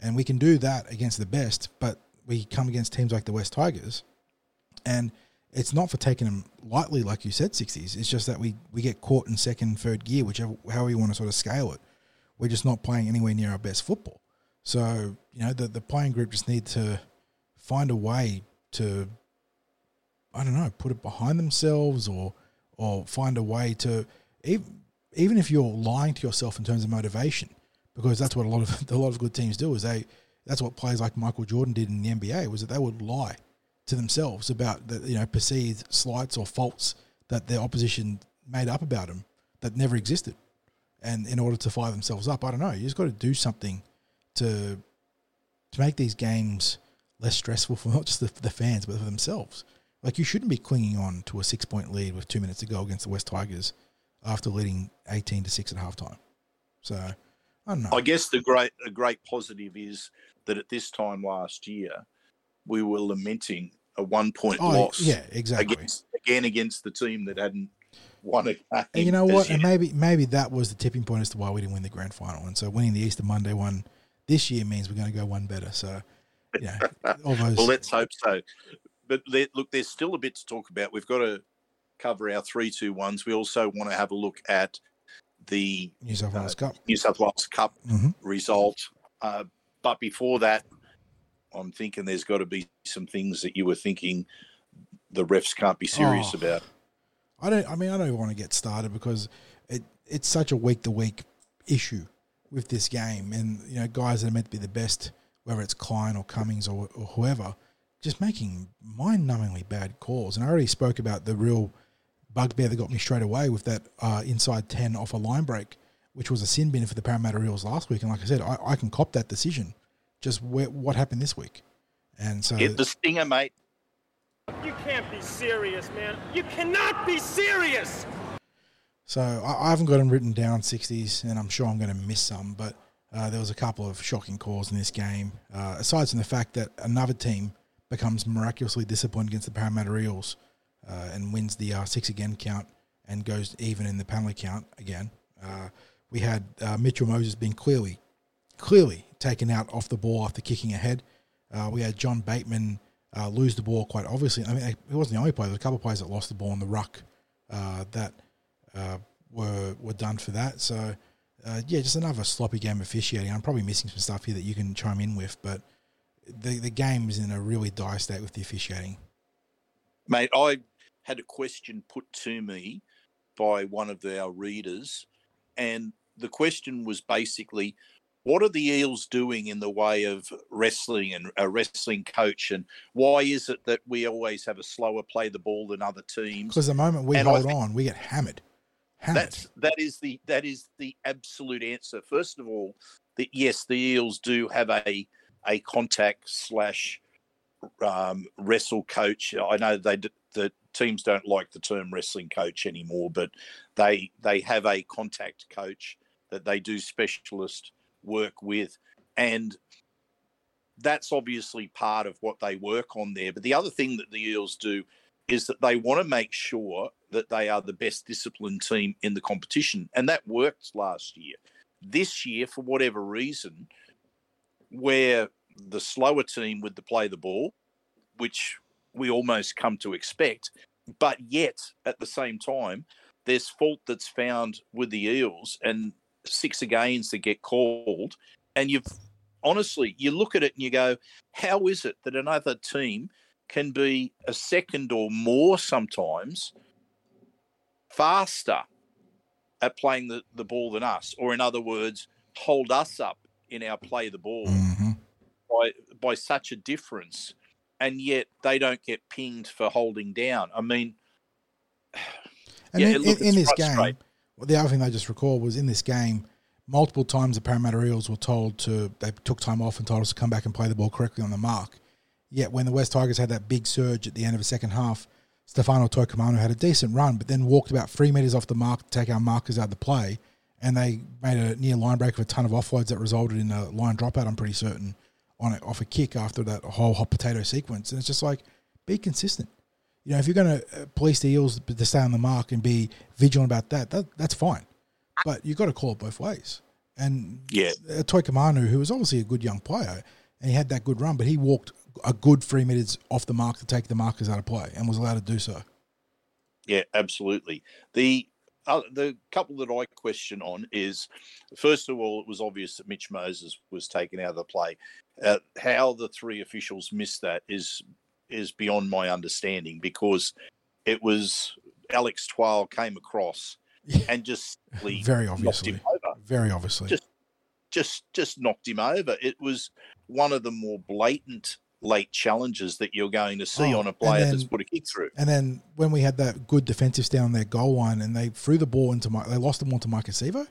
Speaker 3: and we can do that against the best. But we come against teams like the West Tigers, and it's not for taking them lightly, like you said, sixties. It's just that we we get caught in second, third gear, whichever however you want to sort of scale it. We're just not playing anywhere near our best football. So you know the the playing group just need to find a way to I don't know put it behind themselves or or find a way to even even if you're lying to yourself in terms of motivation because that's what a lot of a lot of good teams do is they that's what players like Michael Jordan did in the NBA was that they would lie to themselves about the you know perceived slights or faults that their opposition made up about them that never existed, and in order to fire themselves up, I don't know. You just got to do something to to make these games less stressful for not just the, the fans but for themselves. Like you shouldn't be clinging on to a six point lead with two minutes to go against the West Tigers after leading eighteen to six at halftime. So I don't know.
Speaker 4: I guess the great a great positive is that at this time last year we were lamenting a one point oh, loss.
Speaker 3: Yeah, exactly.
Speaker 4: Against, again against the team that hadn't won a game.
Speaker 3: And you know what? And maybe maybe that was the tipping point as to why we didn't win the grand final. And so winning the Easter Monday one this year means we're going to go one better. So yeah, all those.
Speaker 4: well, let's hope so. But let, look, there's still a bit to talk about. We've got to cover our three two ones. We also want to have a look at the
Speaker 3: New South Wales uh, Cup
Speaker 4: New South Wales Cup mm-hmm. result. Uh, but before that, I'm thinking there's got to be some things that you were thinking the refs can't be serious oh, about.
Speaker 3: I don't. I mean, I don't even want to get started because it it's such a week to week issue with this game, and you know, guys that are meant to be the best, whether it's Klein or Cummings or, or whoever, just making mind numbingly bad calls. And I already spoke about the real bugbear that got me straight away with that uh, inside ten off a line break, which was a sin bin for the Parramatta Eels last week. And like I said, I, I can cop that decision just where, what happened this week. And so
Speaker 4: get the stinger, mate.
Speaker 2: You can't be serious, man. You cannot be serious.
Speaker 3: So I, I haven't got them written down 60s, and I'm sure I'm going to miss some. But uh, there was a couple of shocking calls in this game. Uh, aside from the fact that another team becomes miraculously disciplined against the Parramatta Eels uh, and wins the uh, six again count and goes even in the penalty count again. Uh, we had uh, Mitchell Moses being clearly, clearly taken out off the ball after kicking ahead. Uh, we had John Bateman uh, lose the ball quite obviously. I mean, he wasn't the only player. There was a couple of players that lost the ball in the ruck uh, that uh, were were done for that. So, uh, yeah, just another sloppy game officiating. I'm probably missing some stuff here that you can chime in with, but the the game is in a really dire state with the officiating.
Speaker 4: Mate, I had a question put to me by one of our readers, and the question was basically what are the Eels doing in the way of wrestling and a wrestling coach, and why is it that we always have a slower play the ball than other teams?
Speaker 3: Because the moment we and hold on, we get hammered.
Speaker 4: hammered. That's that is the that is the absolute answer. First of all, that yes, the Eels do have a a contact slash um, wrestle coach. I know they the teams don't like the term wrestling coach anymore, but they they have a contact coach that they do specialist work with. And that's obviously part of what they work on there. But the other thing that the Eels do is that they want to make sure that they are the best disciplined team in the competition. And that worked last year. This year, for whatever reason, where the slower team with the play the ball, which we almost come to expect, but yet at the same time, there's fault that's found with the Eels, and six agains that get called, and you've honestly you look at it and you go, how is it that another team can be a second or more sometimes faster at playing the, the ball than us, or in other words, hold us up in our play the ball
Speaker 3: Mhm.
Speaker 4: by by such a difference, and yet they don't get pinged for holding down. I mean,
Speaker 3: And
Speaker 4: Yeah,
Speaker 3: in,
Speaker 4: look-
Speaker 3: in, in this game, the other thing I just recalled was in this game, multiple times the Parramatta Eels were told to, they took time off and told us to come back and play the ball correctly on the mark. Yet when the West Tigers had that big surge at the end of the second half, Stefano Utoikamanu had a decent run, but then walked about three metres off the mark to take our markers out of the play. And they made a near line break of a ton of offloads that resulted in a line dropout, I'm pretty certain, on it, off a kick after that whole hot potato sequence. And it's just like, be consistent. You know, if you're going to police the Eels to stay on the mark and be vigilant about that, that that's fine. But you've got to call it both ways. And
Speaker 4: Yeah.
Speaker 3: uh, Utoikamanu, who was obviously a good young player, and he had that good run, but he walked a good three minutes off the mark to take the markers out of play and was allowed to do so.
Speaker 4: Yeah, absolutely. The uh, the couple that I question on is first of all, it was obvious that Mitch Moses was taken out of the play. Uh, how the three officials missed that is is beyond my understanding because it was Alex Twal came across and just
Speaker 3: Very obviously. Very obviously.
Speaker 4: Just- Just just knocked him over. It was one of the more blatant late challenges that you're going to see
Speaker 3: Oh,
Speaker 4: on a player that's put a kick through.
Speaker 3: And then when we had that good defensive stand on their goal line and they threw the ball into my, they lost the ball to Maika Sivo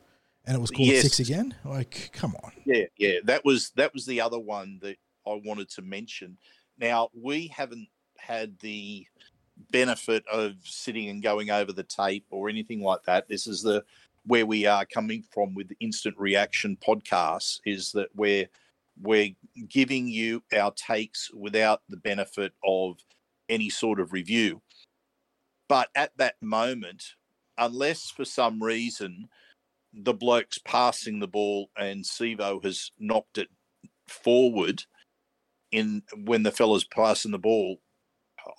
Speaker 3: and it was called
Speaker 4: Yes.
Speaker 3: six again. Like, come on.
Speaker 4: Yeah, yeah, that was that was the other one that I wanted to mention. Now we haven't had the benefit of sitting and going over the tape or anything like that. This is the where we are coming from with instant reaction podcasts is that we're we're giving you our takes without the benefit of any sort of review. But at that moment, unless for some reason the bloke's passing the ball and Sivo has knocked it forward in when the fella's passing the ball,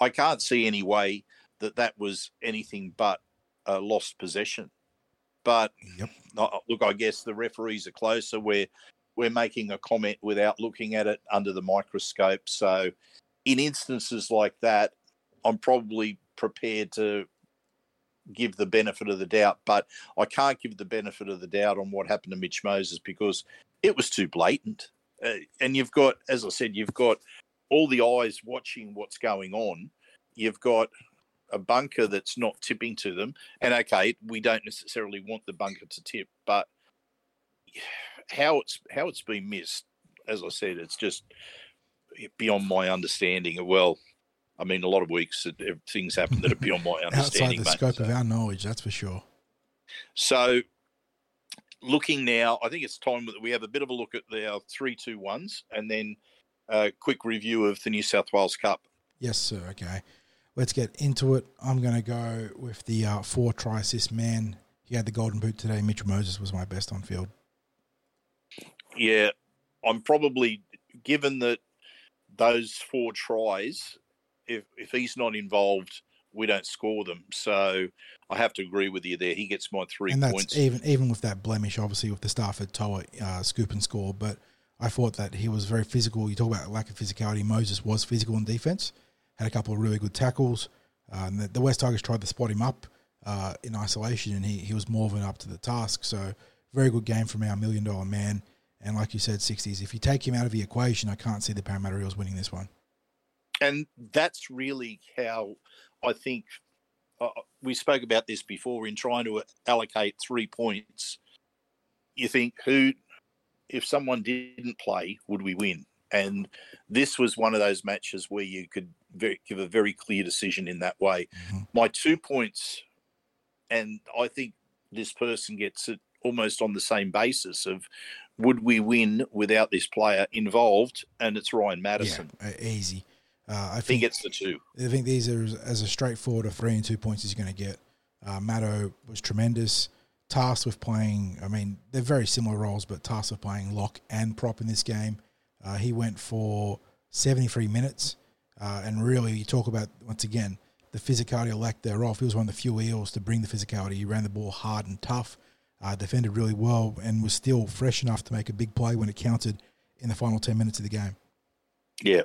Speaker 4: I can't see any way that that was anything but a lost possession. But
Speaker 3: Yep.
Speaker 4: look, I guess the referees are closer. We're we're making a comment without looking at it under the microscope. So, in instances like that, I'm probably prepared to give the benefit of the doubt, but I can't give the benefit of the doubt on what happened to Mitch Moses because it was too blatant. Uh, and you've got, as I said, you've got all the eyes watching what's going on. You've got a bunker that's not tipping to them. And okay, we don't necessarily want the bunker to tip, but how it's how it's been missed, as I said, it's just beyond my understanding. Well, I mean, a lot of weeks that things happen that are beyond my understanding.
Speaker 3: Outside the
Speaker 4: mate.
Speaker 3: scope of our knowledge, that's for sure.
Speaker 4: so, looking now, I think it's time that we have a bit of a look at our three, two, ones, and then a quick review of the New South Wales Cup.
Speaker 3: Yes, sir. Okay. Let's get into it. I'm going to go with the uh, four tries. This man. He had the golden boot today. Mitchell Moses was my best on field.
Speaker 4: Yeah, I'm probably given that those four tries. If if he's not involved, we don't score them. So I have to agree with you there. He gets my three
Speaker 3: and that's
Speaker 4: points.
Speaker 3: even even with that blemish, obviously with the Starford To'a uh, scoop and score. But I thought that he was very physical. You talk about lack of physicality. Moses was physical in defense. Had a couple of really good tackles. Uh, the, the West Tigers tried to spot him up uh, in isolation, and he, he was more than up to the task. So very good game from our million dollar man. And like you said, sixties. If you take him out of the equation, I can't see the Parramatta Eels winning this one.
Speaker 4: and that's really how I think uh, we spoke about this before in trying to allocate three points. You think who, if someone didn't play, would we win? And this was one of those matches where you could very, give a very clear decision in that way.
Speaker 3: Mhm.
Speaker 4: My two points, and I think this person gets it almost on the same basis of would we win without this player involved? And it's Ryan Matterson.
Speaker 3: Yeah, easy. Uh, I
Speaker 4: He
Speaker 3: think
Speaker 4: gets the two.
Speaker 3: I think these are as, as a straightforward of three and two points as you're going to get. Uh, Matto was tremendous. Tasked with playing, I mean, they're very similar roles, but tasked with playing lock and prop in this game. Uh, he went for 73 minutes. Uh, and really, you talk about, once again, the physicality lack thereof. He was one of the few Eels to bring the physicality. He ran the ball hard and tough. uh, defended really well, and was still fresh enough to make a big play when it counted in the final 10 minutes of the game.
Speaker 4: Yeah.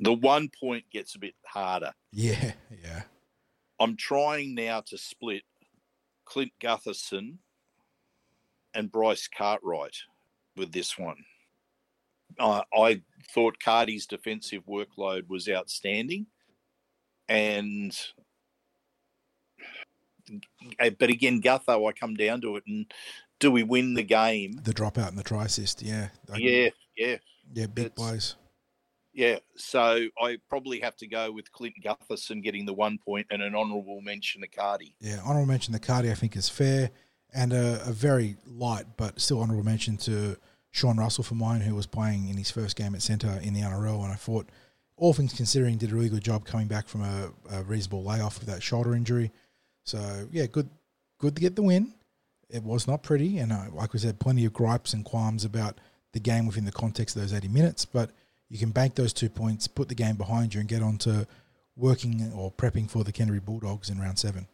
Speaker 4: The one point gets a bit harder.
Speaker 3: Yeah, yeah.
Speaker 4: I'm trying now to split Clint Gutherson and Bryce Cartwright with this one. Uh, I thought Carty's defensive workload was outstanding, and but again, Gutho, I come down to it, and do we win the game?
Speaker 3: The dropout and the try assist, yeah.
Speaker 4: Yeah, yeah,
Speaker 3: Yeah, big plays.
Speaker 4: Yeah. So I probably have to go with Clint Gutherson getting the one point and an honourable mention to Carty.
Speaker 3: Yeah, honorable mention to Carty I think is fair, and a, a very light but still honorable mention to Sean Russell for mine, who was playing in his first game at centre in the NRL, and I thought, all things considering, did a really good job coming back from a, a reasonable layoff with that shoulder injury. So yeah, good, good to get the win. It was not pretty, and uh, like we said, plenty of gripes and qualms about the game within the context of those eighty minutes. But you can bank those two points, put the game behind you, and get on to working or prepping for the Canterbury Bulldogs in round seven.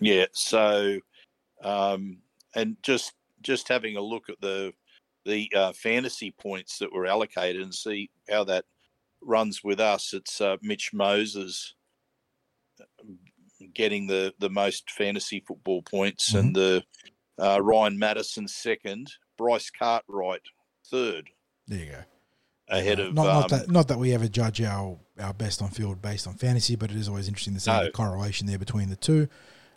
Speaker 4: Yeah. So, um, and just just having a look at the the uh, fantasy points that were allocated and see how that runs with us. It's uh, Mitch Moses getting the the most fantasy football points, and the uh, Ryan Matterson second, Bryce Cartwright third,
Speaker 3: There you go.
Speaker 4: Ahead of
Speaker 3: not, not
Speaker 4: um,
Speaker 3: that not that we ever judge our, our best on field based on fantasy, but it is always interesting to see
Speaker 4: No.
Speaker 3: the correlation there between the two.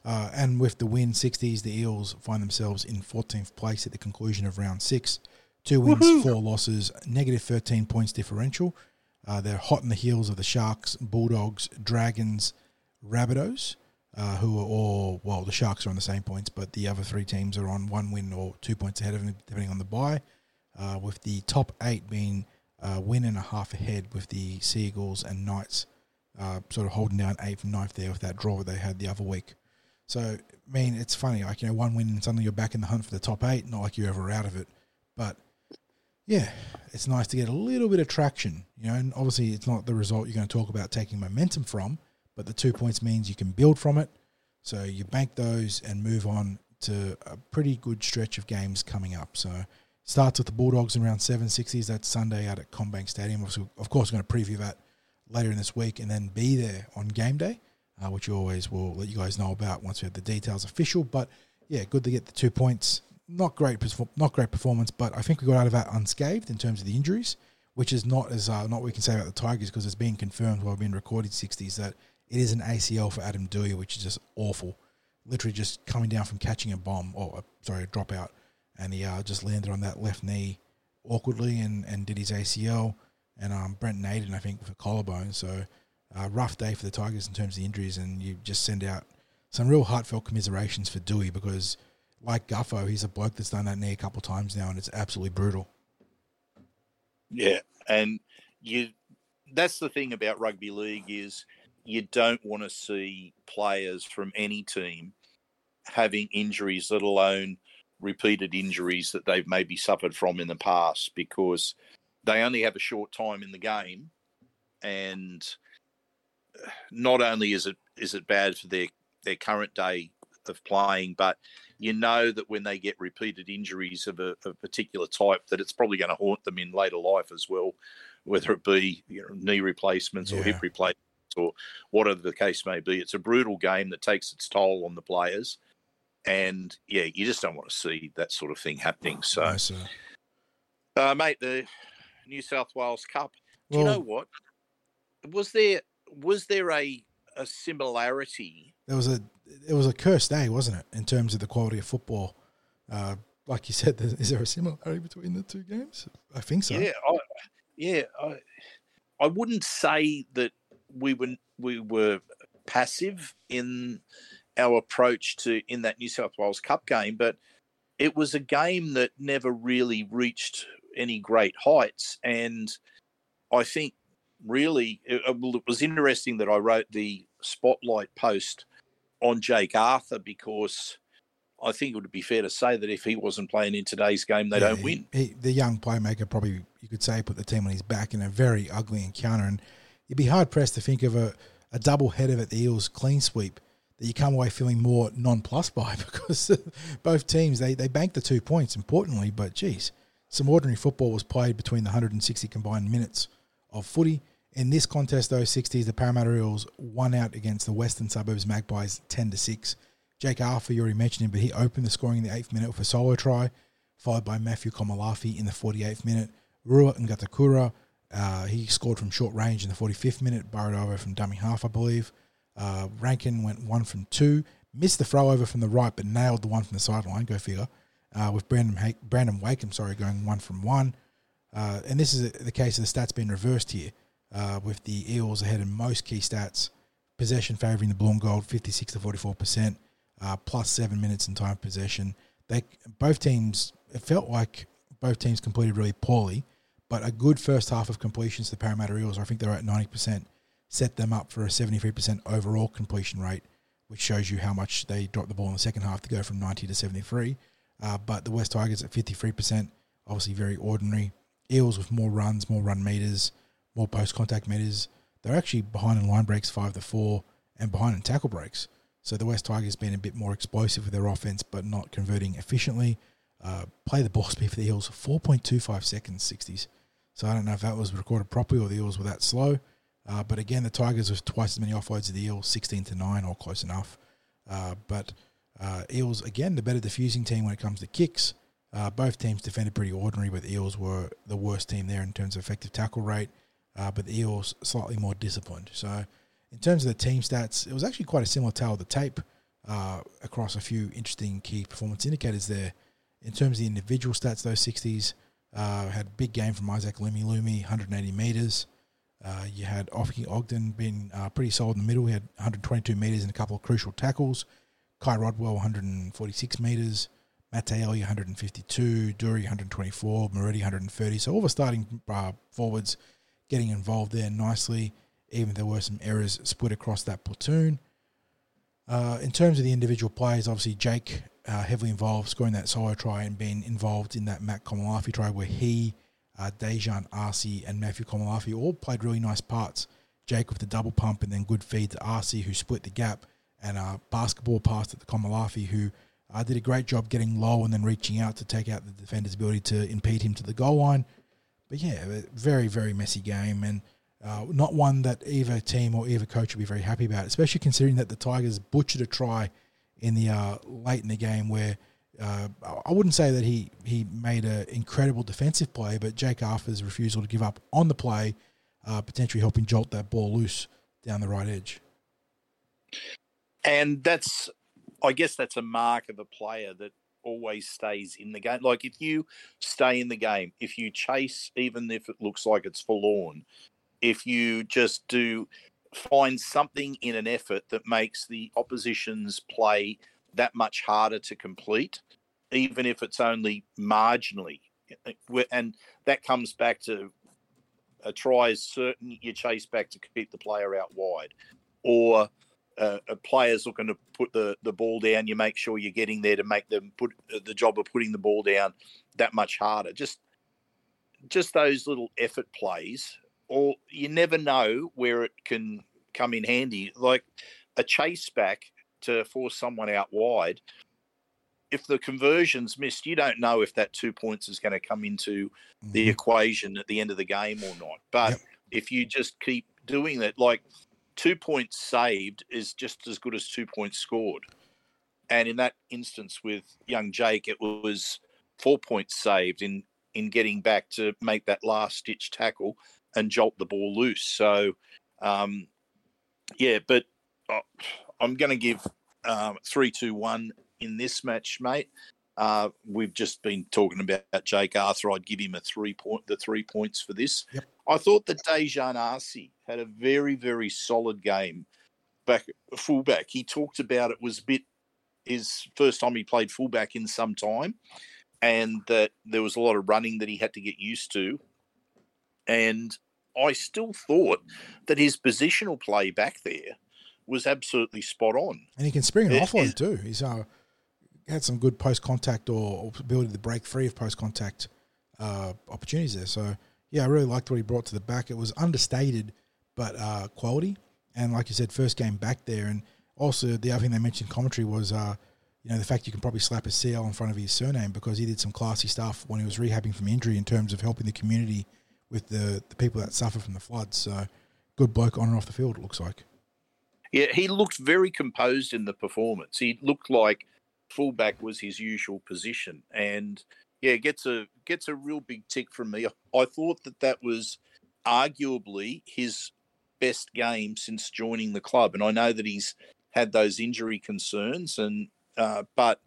Speaker 3: Uh, and with the win 60s, the Eels find themselves in 14th place at the conclusion of round six. Two wins, four losses, negative 13 points differential. Uh, they're hot in the heels of the Sharks, Bulldogs, Dragons, Rabbitohs, uh, who are all, well, the Sharks are on the same points, but the other three teams are on one win or two points ahead of them, depending on the bye. Uh, with the top eight being a win and a half ahead, with the Seagulls and Knights uh, sort of holding down eighth and ninth there with that draw they had the other week. So, I mean, it's funny, like, you know, one win and suddenly you're back in the hunt for the top eight, not like you're ever out of it. But yeah, it's nice to get a little bit of traction, you know, and obviously it's not the result you're going to talk about taking momentum from, but the two points means you can build from it. So you bank those and move on to a pretty good stretch of games coming up. So starts with the Bulldogs in round seven sixties. That's Sunday out at CommBank Stadium. Of course, we're going to preview that later in this week and then be there on game day, uh, which we always will let you guys know about once we have the details official. But yeah, good to get the two points. Not great, not great performance, but I think we got out of that unscathed in terms of the injuries, which is not as uh, not what we can say about the Tigers because it's been confirmed while been recorded sixties that it is an ACL for Adam Doueihi, which is just awful. Literally just coming down from catching a bomb or uh, sorry, a dropout, and he uh, just landed on that left knee awkwardly and, and did his ACL. And um, Brent Naden, I think, with a collarbone. So uh, rough day for the Tigers in terms of the injuries, and you just send out some real heartfelt commiserations for Doueihi because, like Gutho, he's a bloke that's done that knee a couple times now, and it's absolutely brutal.
Speaker 4: Yeah, and you that's the thing about rugby league is you don't want to see players from any team having injuries, let alone repeated injuries that they've maybe suffered from in the past because they only have a short time in the game and not only is it is it bad for their their current day of playing but you know that when they get repeated injuries of a, of a particular type, that it's probably going to haunt them in later life as well, whether it be you know, knee replacements or
Speaker 3: Yeah.
Speaker 4: hip replacements or whatever the case may be. It's a brutal game that takes its toll on the players, and yeah, you just don't want to see that sort of thing happening. So,
Speaker 3: No,
Speaker 4: uh, mate, the New South Wales Cup. Do you know what? Was there was there a a similarity
Speaker 3: There was a it was a cursed day, wasn't it, in terms of the quality of football? Uh, like you said, is there a similarity between the two games? I think so.
Speaker 4: Yeah, I, yeah. I, I wouldn't say that we were we were passive in our approach to in that New South Wales Cup game, but it was a game that never really reached any great heights, and I think really it, uh, it was interesting that I wrote the spotlight post on Jake Arthur because. I think it would be fair to say that if he wasn't playing in today's game, they
Speaker 3: Yeah,
Speaker 4: don't
Speaker 3: he-
Speaker 4: win.
Speaker 3: He, the young playmaker probably you could say put the team on his back in a very ugly encounter, and you'd be hard pressed to think of a, a double header at the Eels clean sweep that you come away feeling more nonplussed by because both teams they they banked the two points importantly, but geez, some ordinary football was played between the 160 combined minutes of footy. In this contest, those 60s, the Parramatta Eels won out against the Western Suburbs Magpies 10 to 6. Jake Arthur, you already mentioned him, but he opened the scoring in the eighth minute with a solo try, followed by Matthew Komolafe in the 48th minute. Rua Ngatakura, uh, he scored from short range in the 45th minute, burrowed over from dummy half, I believe. Uh, Rankin went one from two, missed the throw over from the right, but nailed the one from the sideline. Go figure. Uh, with Brandon ha- Brandon Wakeham, sorry, going one from one. Uh, and this is the case of the stats being reversed here, uh, with the Eels ahead in most key stats. Possession favouring the Blue and Gold, 56 to 44 percent, uh, plus seven minutes in time possession. They both teams. It felt like both teams completed really poorly, but a good first half of completions to the Parramatta Eels. I think they're at 90 percent set them up for a 73% overall completion rate, which shows you how much they dropped the ball in the second half to go from 90 to 73. Uh, but the West Tigers at 53%, obviously very ordinary. Eels with more runs, more run meters, more post contact meters. They're actually behind in line breaks 5 to 4 and behind in tackle breaks. So the West Tigers been a bit more explosive with their offense, but not converting efficiently. Uh, play the ball speed for the Eels, 4.25 seconds, 60s. So I don't know if that was recorded properly or the Eels were that slow. Uh, but again, the Tigers with twice as many offloads of the Eels, 16 to 9 or close enough. Uh, but uh, Eels, again, the better defusing team when it comes to kicks. Uh, both teams defended pretty ordinary, but Eels were the worst team there in terms of effective tackle rate. Uh, but the Eels slightly more disciplined. So, in terms of the team stats, it was actually quite a similar tale of the tape uh, across a few interesting key performance indicators there. In terms of the individual stats, those 60s had big game from Isaac Lumelume, 180 metres. Uh, you had Offie Ogden being uh, pretty solid in the middle. He had 122 metres and a couple of crucial tackles. Kai Rodwell, 146 metres. Matei 152. Doorey, 124. Moretti, 130. So all the starting uh, forwards getting involved there nicely, even there were some errors split across that platoon. Uh, in terms of the individual players, obviously Jake uh, heavily involved, scoring that solo try and being involved in that Matt Komolafe try where he uh, Dejan Arce and Matthew Komolafe all played really nice parts. Jake with the double pump and then good feed to Arce who split the gap and a uh, basketball pass to the Komolafe who uh, did a great job getting low and then reaching out to take out the defender's ability to impede him to the goal line. But yeah, very, very messy game and uh, not one that either team or either coach would be very happy about, especially considering that the Tigers butchered a try in the uh, late in the game where – uh, I wouldn't say that he, he made an incredible defensive play, but Jake Arthur's refusal to give up on the play, uh, potentially helping jolt that ball loose down the right edge.
Speaker 4: And that's, I guess, that's a mark of a player that always stays in the game. Like if you stay in the game, if you chase, even if it looks like it's forlorn, if you just do find something in an effort that makes the opposition's play that much harder to complete, even if it's only marginally. And that comes back to a try is certain you chase back to keep the player out wide, or uh, a player's looking to put the, the ball down. You make sure you're getting there to make them put uh, the job of putting the ball down that much harder. Just just those little effort plays, or you never know where it can come in handy. Like a chase back to force someone out wide, if the conversion's missed, you don't know if that two points is going to come into mm-hmm. the equation at the end of the game or not. But yep. if you just keep doing that, like two points saved is just as good as two points scored. And in that instance with young Jake, it was four points saved in in getting back to make that last stitch tackle and jolt the ball loose. So, um, yeah, but uh, I'm going to give um, three, two, one in this match, mate. Uh, we've just been talking about Jake Arthur. I'd give him a three point, the three points for this.
Speaker 3: Yep.
Speaker 4: I thought that Dejan Arce had a very, very solid game back fullback. He talked about it was a bit his first time he played fullback in some time, and that there was a lot of running that he had to get used to. And I still thought that his positional play back there was absolutely spot on.
Speaker 3: And he can spring an offload too. He's uh, had some good post contact or, ability to break free of post contact uh, opportunities there. So yeah, I really liked what he brought to the back. It was understated, but uh, quality. And like you said, first game back there, and also, the other thing they mentioned in commentary was, uh, you know, the fact you can probably slap a CL in front of his surname because he did some classy stuff when he was rehabbing from injury in terms of helping the community with the, the people that suffer from the floods. So, good bloke on and off the field, it looks like.
Speaker 4: Yeah, he looked very composed in the performance. He looked like fullback was his usual position, and yeah, gets a gets a real big tick from me. I thought that that was arguably his best game since joining the club, and I know that he's had those injury concerns, and uh, but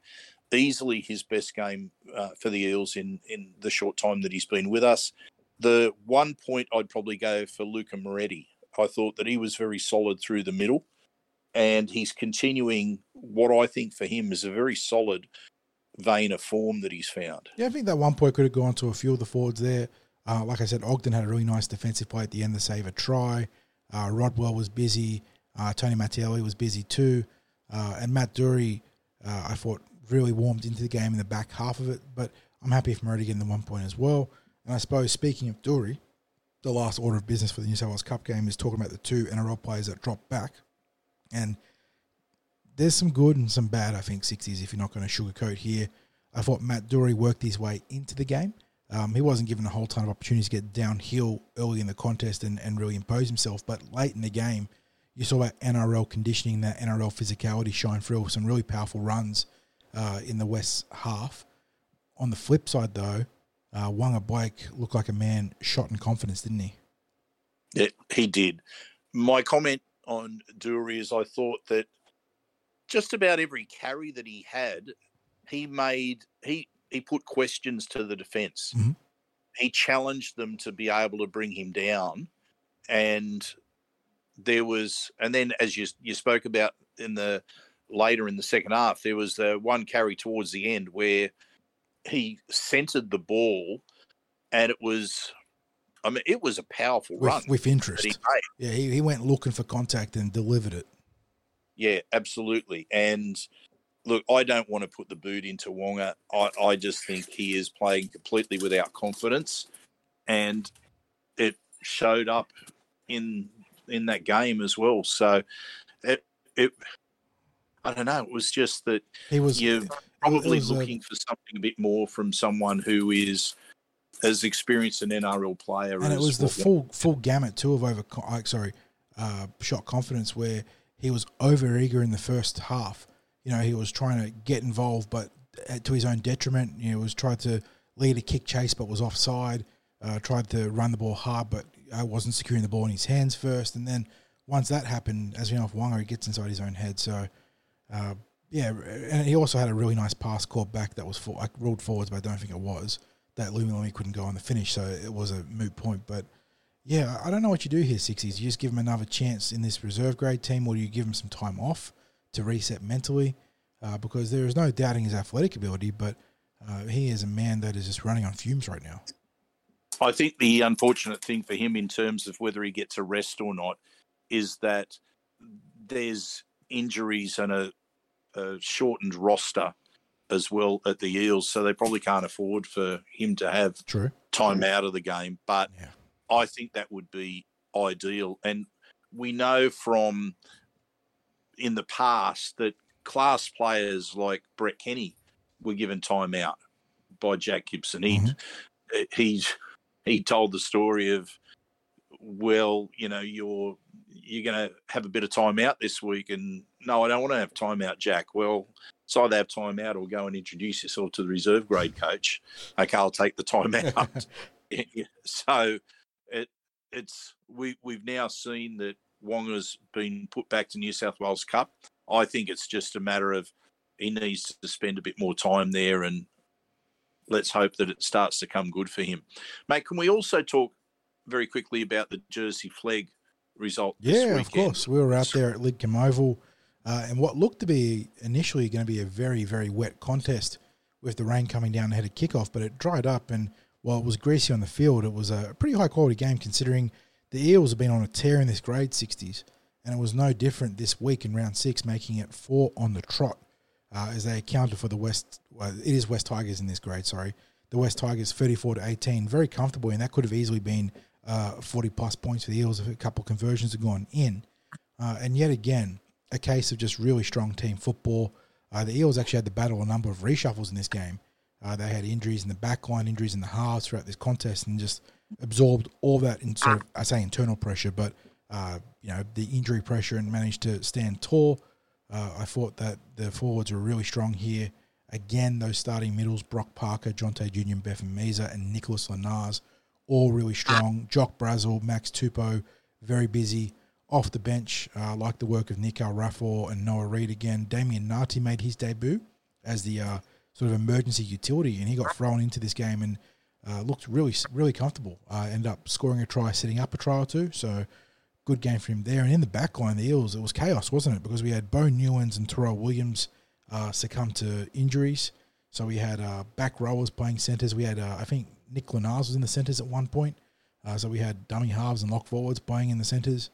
Speaker 4: easily his best game uh, for the Eels in in the short time that he's been with us. The one point I'd probably go for Luca Moretti. I thought that he was very solid through the middle and he's continuing what I think for him is a very solid vein of form that he's found.
Speaker 3: Yeah, I think that one point could have gone to a few of the forwards there. Uh, like I said, Ogden had a really nice defensive play at the end to save a try. Uh, Rodwell was busy. Uh, Tony Mattielli was busy too. Uh, and Matt Doorey, uh, I thought, really warmed into the game in the back half of it. But I'm happy if Moretti getting the one point as well. And I suppose, speaking of Doorey, the last order of business for the New South Wales Cup game is talking about the two NRL players that dropped back. And there's some good and some bad, I think, 60s if you're not going to sugarcoat here. I thought Matt Doorey worked his way into the game. Um, he wasn't given a whole ton of opportunities to get downhill early in the contest and, and really impose himself, but late in the game, you saw that NRL conditioning, that NRL physicality shine through some really powerful runs uh, in the West half. On the flip side, though, uh, Waqa Blake looked like a man shot in confidence, didn't he?
Speaker 4: Yeah, he did. My comment on Doorey is I thought that just about every carry that he had, he made he he put questions to the defense
Speaker 3: mm-hmm.
Speaker 4: He challenged them to be able to bring him down, and there was and then as you you spoke about in the later in the second half, there was the one carry towards the end where he centered the ball, and it was I mean, it was a powerful
Speaker 3: with,
Speaker 4: run
Speaker 3: with interest.
Speaker 4: He
Speaker 3: yeah, he, he went looking for contact and delivered it.
Speaker 4: Yeah, absolutely. And look, I don't want to put the boot into Waqa. I, I just think he is playing completely without confidence, and it showed up in in that game as well. So it it I don't know. It was just that
Speaker 3: he was
Speaker 4: you're probably was looking a, for something a bit more from someone who is as experienced an NRL player.
Speaker 3: And it was the full full gamut too of over sorry uh, shot confidence where he was over eager in the first half. You know, he was trying to get involved, but to his own detriment. You know, was tried to lead a kick chase, but was offside. Uh, tried to run the ball hard, but uh, wasn't securing the ball in his hands first. And then once that happened, as we know, Waqa, he gets inside his own head. So, uh, yeah, and he also had a really nice pass called back that was for, like ruled forwards, but I don't think it was that Lumi couldn't go on the finish, so it was a moot point. But yeah, I don't know what you do here, Sixties. You just give him another chance in this reserve grade team, or do you give him some time off to reset mentally? Uh, because there is no doubting his athletic ability, but uh, he is a man that is just running on fumes right now.
Speaker 4: I think the unfortunate thing for him in terms of whether he gets a rest or not is that there's injuries and a, a shortened roster as well at the Eels, so they probably can't afford for him to have
Speaker 3: True.
Speaker 4: time out of the game. But
Speaker 3: yeah.
Speaker 4: I think that would be ideal. And we know from in the past that class players like Brett Kenny were given time out by Jack Gibson. He mm-hmm. he's he told the story of well, you know, you're you're going to have a bit of time out this week, and no, I don't want to have time out, Jack. Well, so either have time out or go and introduce yourself to the reserve grade coach. Okay, I'll take the time out. so it it's we we've now seen that Waqa's been put back to New South Wales Cup. I think it's just a matter of he needs to spend a bit more time there and let's hope that it starts to come good for him. Mate, can we also talk very quickly about the Jersey Flegg result?
Speaker 3: Yeah, of course. We were out there at Lidcombe Oval uh, and what looked to be initially going to be a very, very wet contest with the rain coming down ahead of kickoff, but it dried up. And while it was greasy on the field, it was a pretty high quality game considering the Eels have been on a tear in this grade 60s. And it was no different this week in round six, making it four on the trot uh, as they accounted for the West. Well, it is West Tigers in this grade, sorry. The West Tigers 34 to 18, very comfortable, and that could have easily been uh, 40 plus points for the Eels if a couple conversions had gone in. Uh, and yet again, a case of just really strong team football. Uh, the Eels actually had to battle a number of reshuffles in this game. Uh, they had injuries in the back line, injuries in the halves throughout this contest, and just absorbed all that in sort of, I say internal pressure, but uh, you know the injury pressure and managed to stand tall. Uh, I thought that the forwards were really strong here. Again, those starting middles, Brock Parker, Jonte and Bethan Meza, and Nicholas Lenars, all really strong. Jock Brazel, Max Tupou, very busy. Off the bench, uh, like the work of Nico Raffor and Noah Reid again. Damien Nati made his debut as the uh, sort of emergency utility, and he got thrown into this game and uh, looked really, really comfortable. Uh, ended up scoring a try, setting up a try or two. So good game for him there. And in the back line, the Eels, it was chaos, wasn't it? Because we had Bo Newlands and Terrell Williams uh, succumb to injuries. So we had uh, back rowers playing centres. We had, I think, Nick Lenars was in the centres at one point. So we had dummy halves and lock forwards playing in the centres.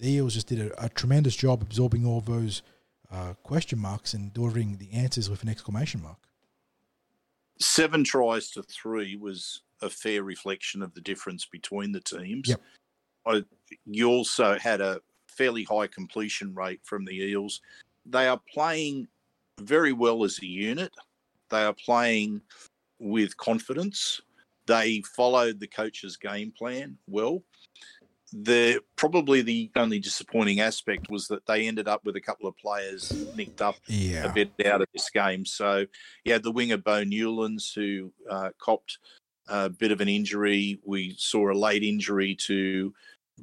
Speaker 3: The Eels just did a, a tremendous job absorbing all those uh, question marks and delivering the answers with an exclamation mark.
Speaker 4: Seven tries to three was a fair reflection of the difference between the teams.
Speaker 3: Yep.
Speaker 4: I, you also had a fairly high completion rate from the Eels. They are playing very well as a unit. They are playing with confidence. They followed the coach's game plan well. The probably the only disappointing aspect was that they ended up with a couple of players nicked up
Speaker 3: Yeah.
Speaker 4: a bit out of this game. So had the winger Bo Newlands who uh, copped a bit of an injury. We saw a late injury to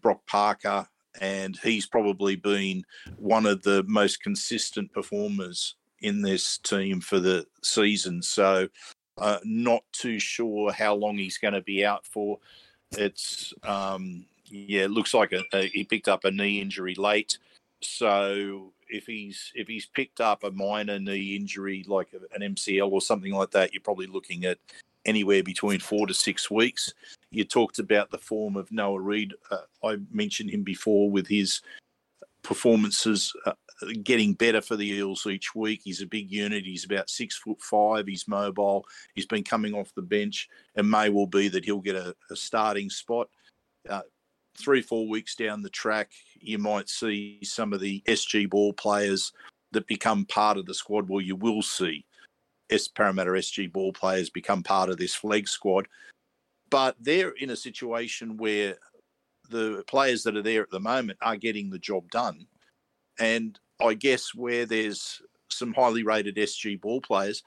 Speaker 4: Brock Parker, and he's probably been one of the most consistent performers in this team for the season. So uh, not too sure how long he's going to be out for. It's um, yeah, it looks like a, a, he picked up a knee injury late. So if he's if he's picked up a minor knee injury like an MCL or something like that, you're probably looking at anywhere between four to six weeks. You talked about the form of Noah Reed. Uh, I mentioned him before with his performances uh, getting better for the Eels each week. He's a big unit. He's about six foot five. He's mobile. He's been coming off the bench, and may well be that he'll get a, a starting spot. Uh, three, four weeks down the track, you might see some of the SG ball players that become part of the squad. Well, you will see S Parramatta SG ball players become part of this Flegg squad, but they're in a situation where the players that are there at the moment are getting the job done. And I guess where there's some highly rated SG ball players,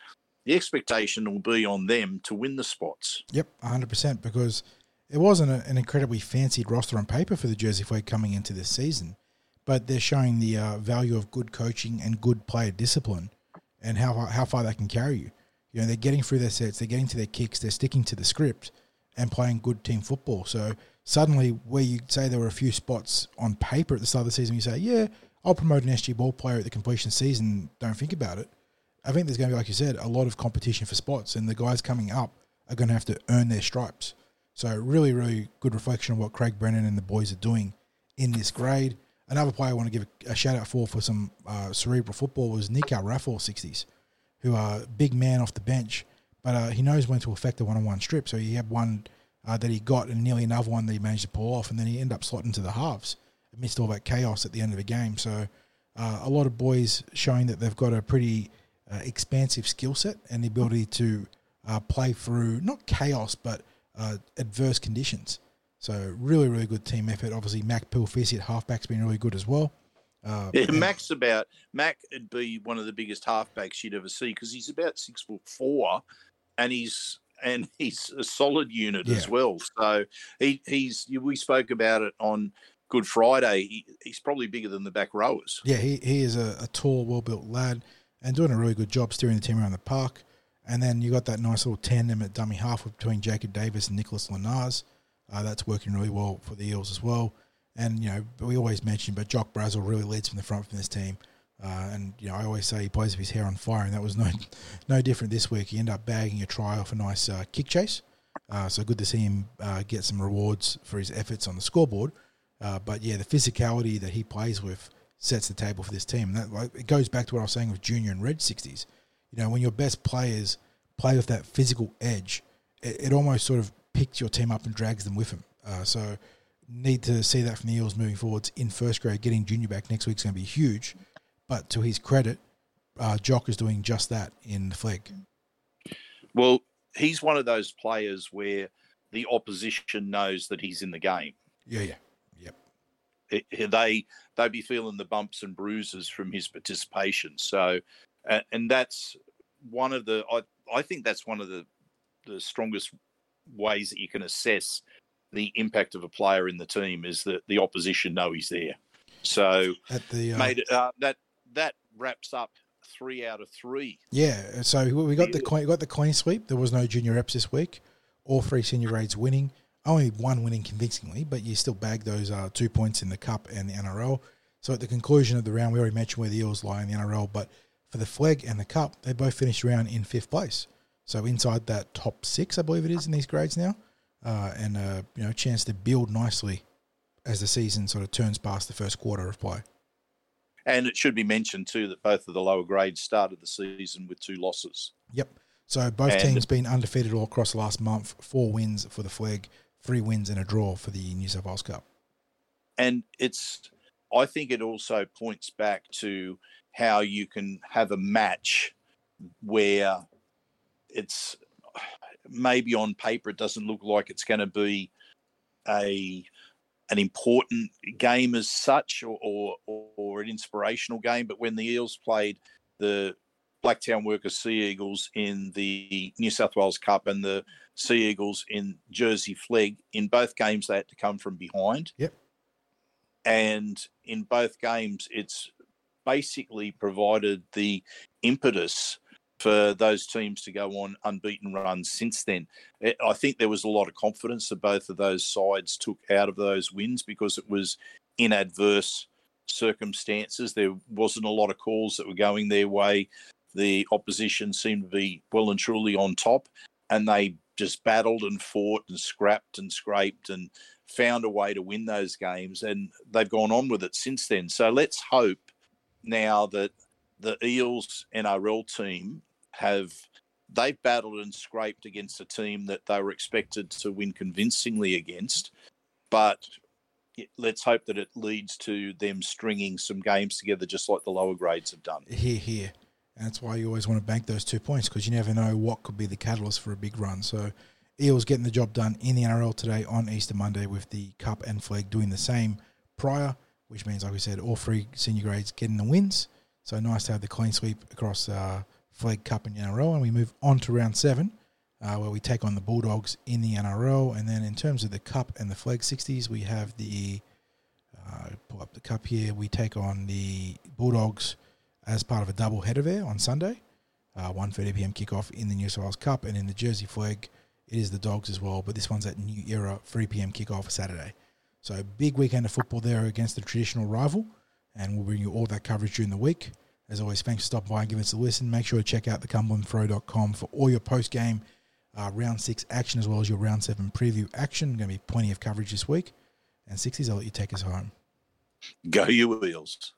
Speaker 4: the expectation will be on them to win the spots.
Speaker 3: Yep, 100%, because it wasn't a, an incredibly fancied roster on paper for the Jersey Flegg coming into this season, but they're showing the uh, value of good coaching and good player discipline and how, how far they can carry you. You know, they're getting through their sets, they're getting to their kicks, they're sticking to the script and playing good team football. So suddenly, where you say there were a few spots on paper at the start of the season, you say, yeah, I'll promote an SG ball player at the completion season, don't think about it. I think there's going to be, like you said, a lot of competition for spots, and the guys coming up are going to have to earn their stripes. So, really, really good reflection of what Craig Brennan and the boys are doing in this grade. Another player I want to give a shout out for for some uh, cerebral football was Nico Raffle, 60s, who are big man off the bench, but uh, he knows when to affect a one on one strip. So, he had one uh, that he got and nearly another one that he managed to pull off, and then he ended up slotting to the halves amidst all that chaos at the end of the game. So, uh, a lot of boys showing that they've got a pretty uh, expansive skill set and the ability to uh, play through not chaos but uh, adverse conditions. So, really, really good team effort. Obviously, Mac Pilfisi at halfback's been really good as well. Uh,
Speaker 4: Yeah, Mac's about Mac would be one of the biggest halfbacks you'd ever see because he's about six foot four, and he's and he's a solid unit as well. So he he's we spoke about it on Good Friday. He, he's probably bigger than the back rowers.
Speaker 3: Yeah, he, he is a, a tall, well built lad and doing a really good job steering the team around the park. And then you got that nice little tandem at dummy half between Jacob Davis and Nicholas Lenars. Uh, that's working really well for the Eels as well. And, you know, we always mention, but Jock Brazel really leads from the front from this team. Uh, and, you know, I always say he plays with his hair on fire, and that was no no different this week. He ended up bagging a try off a nice uh, kick chase. Uh, so good to see him uh, get some rewards for his efforts on the scoreboard. Uh, but yeah, the physicality that he plays with sets the table for this team. And that like, it goes back to what I was saying with Junior and Red sixties. You know, when your best players play with that physical edge, it, it almost sort of picks your team up and drags them with them. Uh, so need to see that from the Eels moving forwards in first grade. Getting Junior back next week is going to be huge. But to his credit, uh, Jock is doing just that in the flag.
Speaker 4: Well, he's one of those players where the opposition knows that he's in the game.
Speaker 3: Yeah, yeah, yep.
Speaker 4: It, they they be feeling the bumps and bruises from his participation. So, uh, and that's one of the I I think that's one of the the strongest ways that you can assess the impact of a player in the team is that the opposition know he's there. So,
Speaker 3: At the uh,
Speaker 4: made uh, that that wraps up three out of three.
Speaker 3: Yeah, so we got the we got the clean sweep. There was no junior reps this week. All three senior grades winning. Only one winning convincingly, but you still bagged those uh, two points in the cup and the NRL. So at the conclusion of the round, we already mentioned where the Eels lie in the NRL, but for the Flegg and the cup, they both finished around in fifth place. So inside that top six, I believe it is in these grades now, uh, and uh, you know, chance to build nicely as the season sort of turns past the first quarter of play.
Speaker 4: And it should be mentioned too that both of the lower grades started the season with two losses.
Speaker 3: Yep. So both
Speaker 4: And-
Speaker 3: teams been undefeated all across the last month. Four wins for the Flegg, three wins and a draw for the New South Wales Cup.
Speaker 4: and it's i think it also points back to how you can have a match where it's maybe on paper it doesn't look like it's going to be a an important game as such or, or or an inspirational game but when the eels played the blacktown workers sea eagles in the new south wales cup and the sea eagles in jersey Flegg in both games they had to come from behind
Speaker 3: Yep.
Speaker 4: and in both games it's basically provided the impetus for those teams to go on unbeaten runs since then. I think there was a lot of confidence that both of those sides took out of those wins because it was in adverse circumstances. There wasn't a lot of calls that were going their way. The opposition seemed to be well and truly on top, and they just battled and fought and scrapped and scraped and found a way to win those games. And they've gone on with it since then. So let's hope now that the Eels NRL team have they've battled and scraped against a team that they were expected to win convincingly against, but let's hope that it leads to them stringing some games together, just like the lower grades have done.
Speaker 3: Here, here. And that's why you always want to bank those two points because you never know what could be the catalyst for a big run. So Eels getting the job done in the NRL today on Easter Monday with the Cup and Flegg doing the same prior, which means, like we said, all three senior grades getting the wins. So nice to have the clean sweep across uh, Flegg Cup and NRL. And we move on to round seven, uh, where we take on the Bulldogs in the NRL. And then in terms of the Cup and the Flegg 60s, we have the uh, pull up the Cup here. We take on the Bulldogs as part of a double header there on Sunday. Uh, 1.30 p.m. kickoff in the New South Wales Cup and in the Jersey Flegg, it is the Dogs as well, but this one's at New Era, 3 p.m. kickoff Saturday. So big weekend of football there against the traditional rival, and we'll bring you all that coverage during the week. As always, thanks for stopping by and giving us a listen. Make sure to check out the cumberlandthrow.com for all your post-game uh, round six action as well as your round seven preview action. Going to be plenty of coverage this week. And 60s, I'll let you take us home.
Speaker 4: Go you Eels.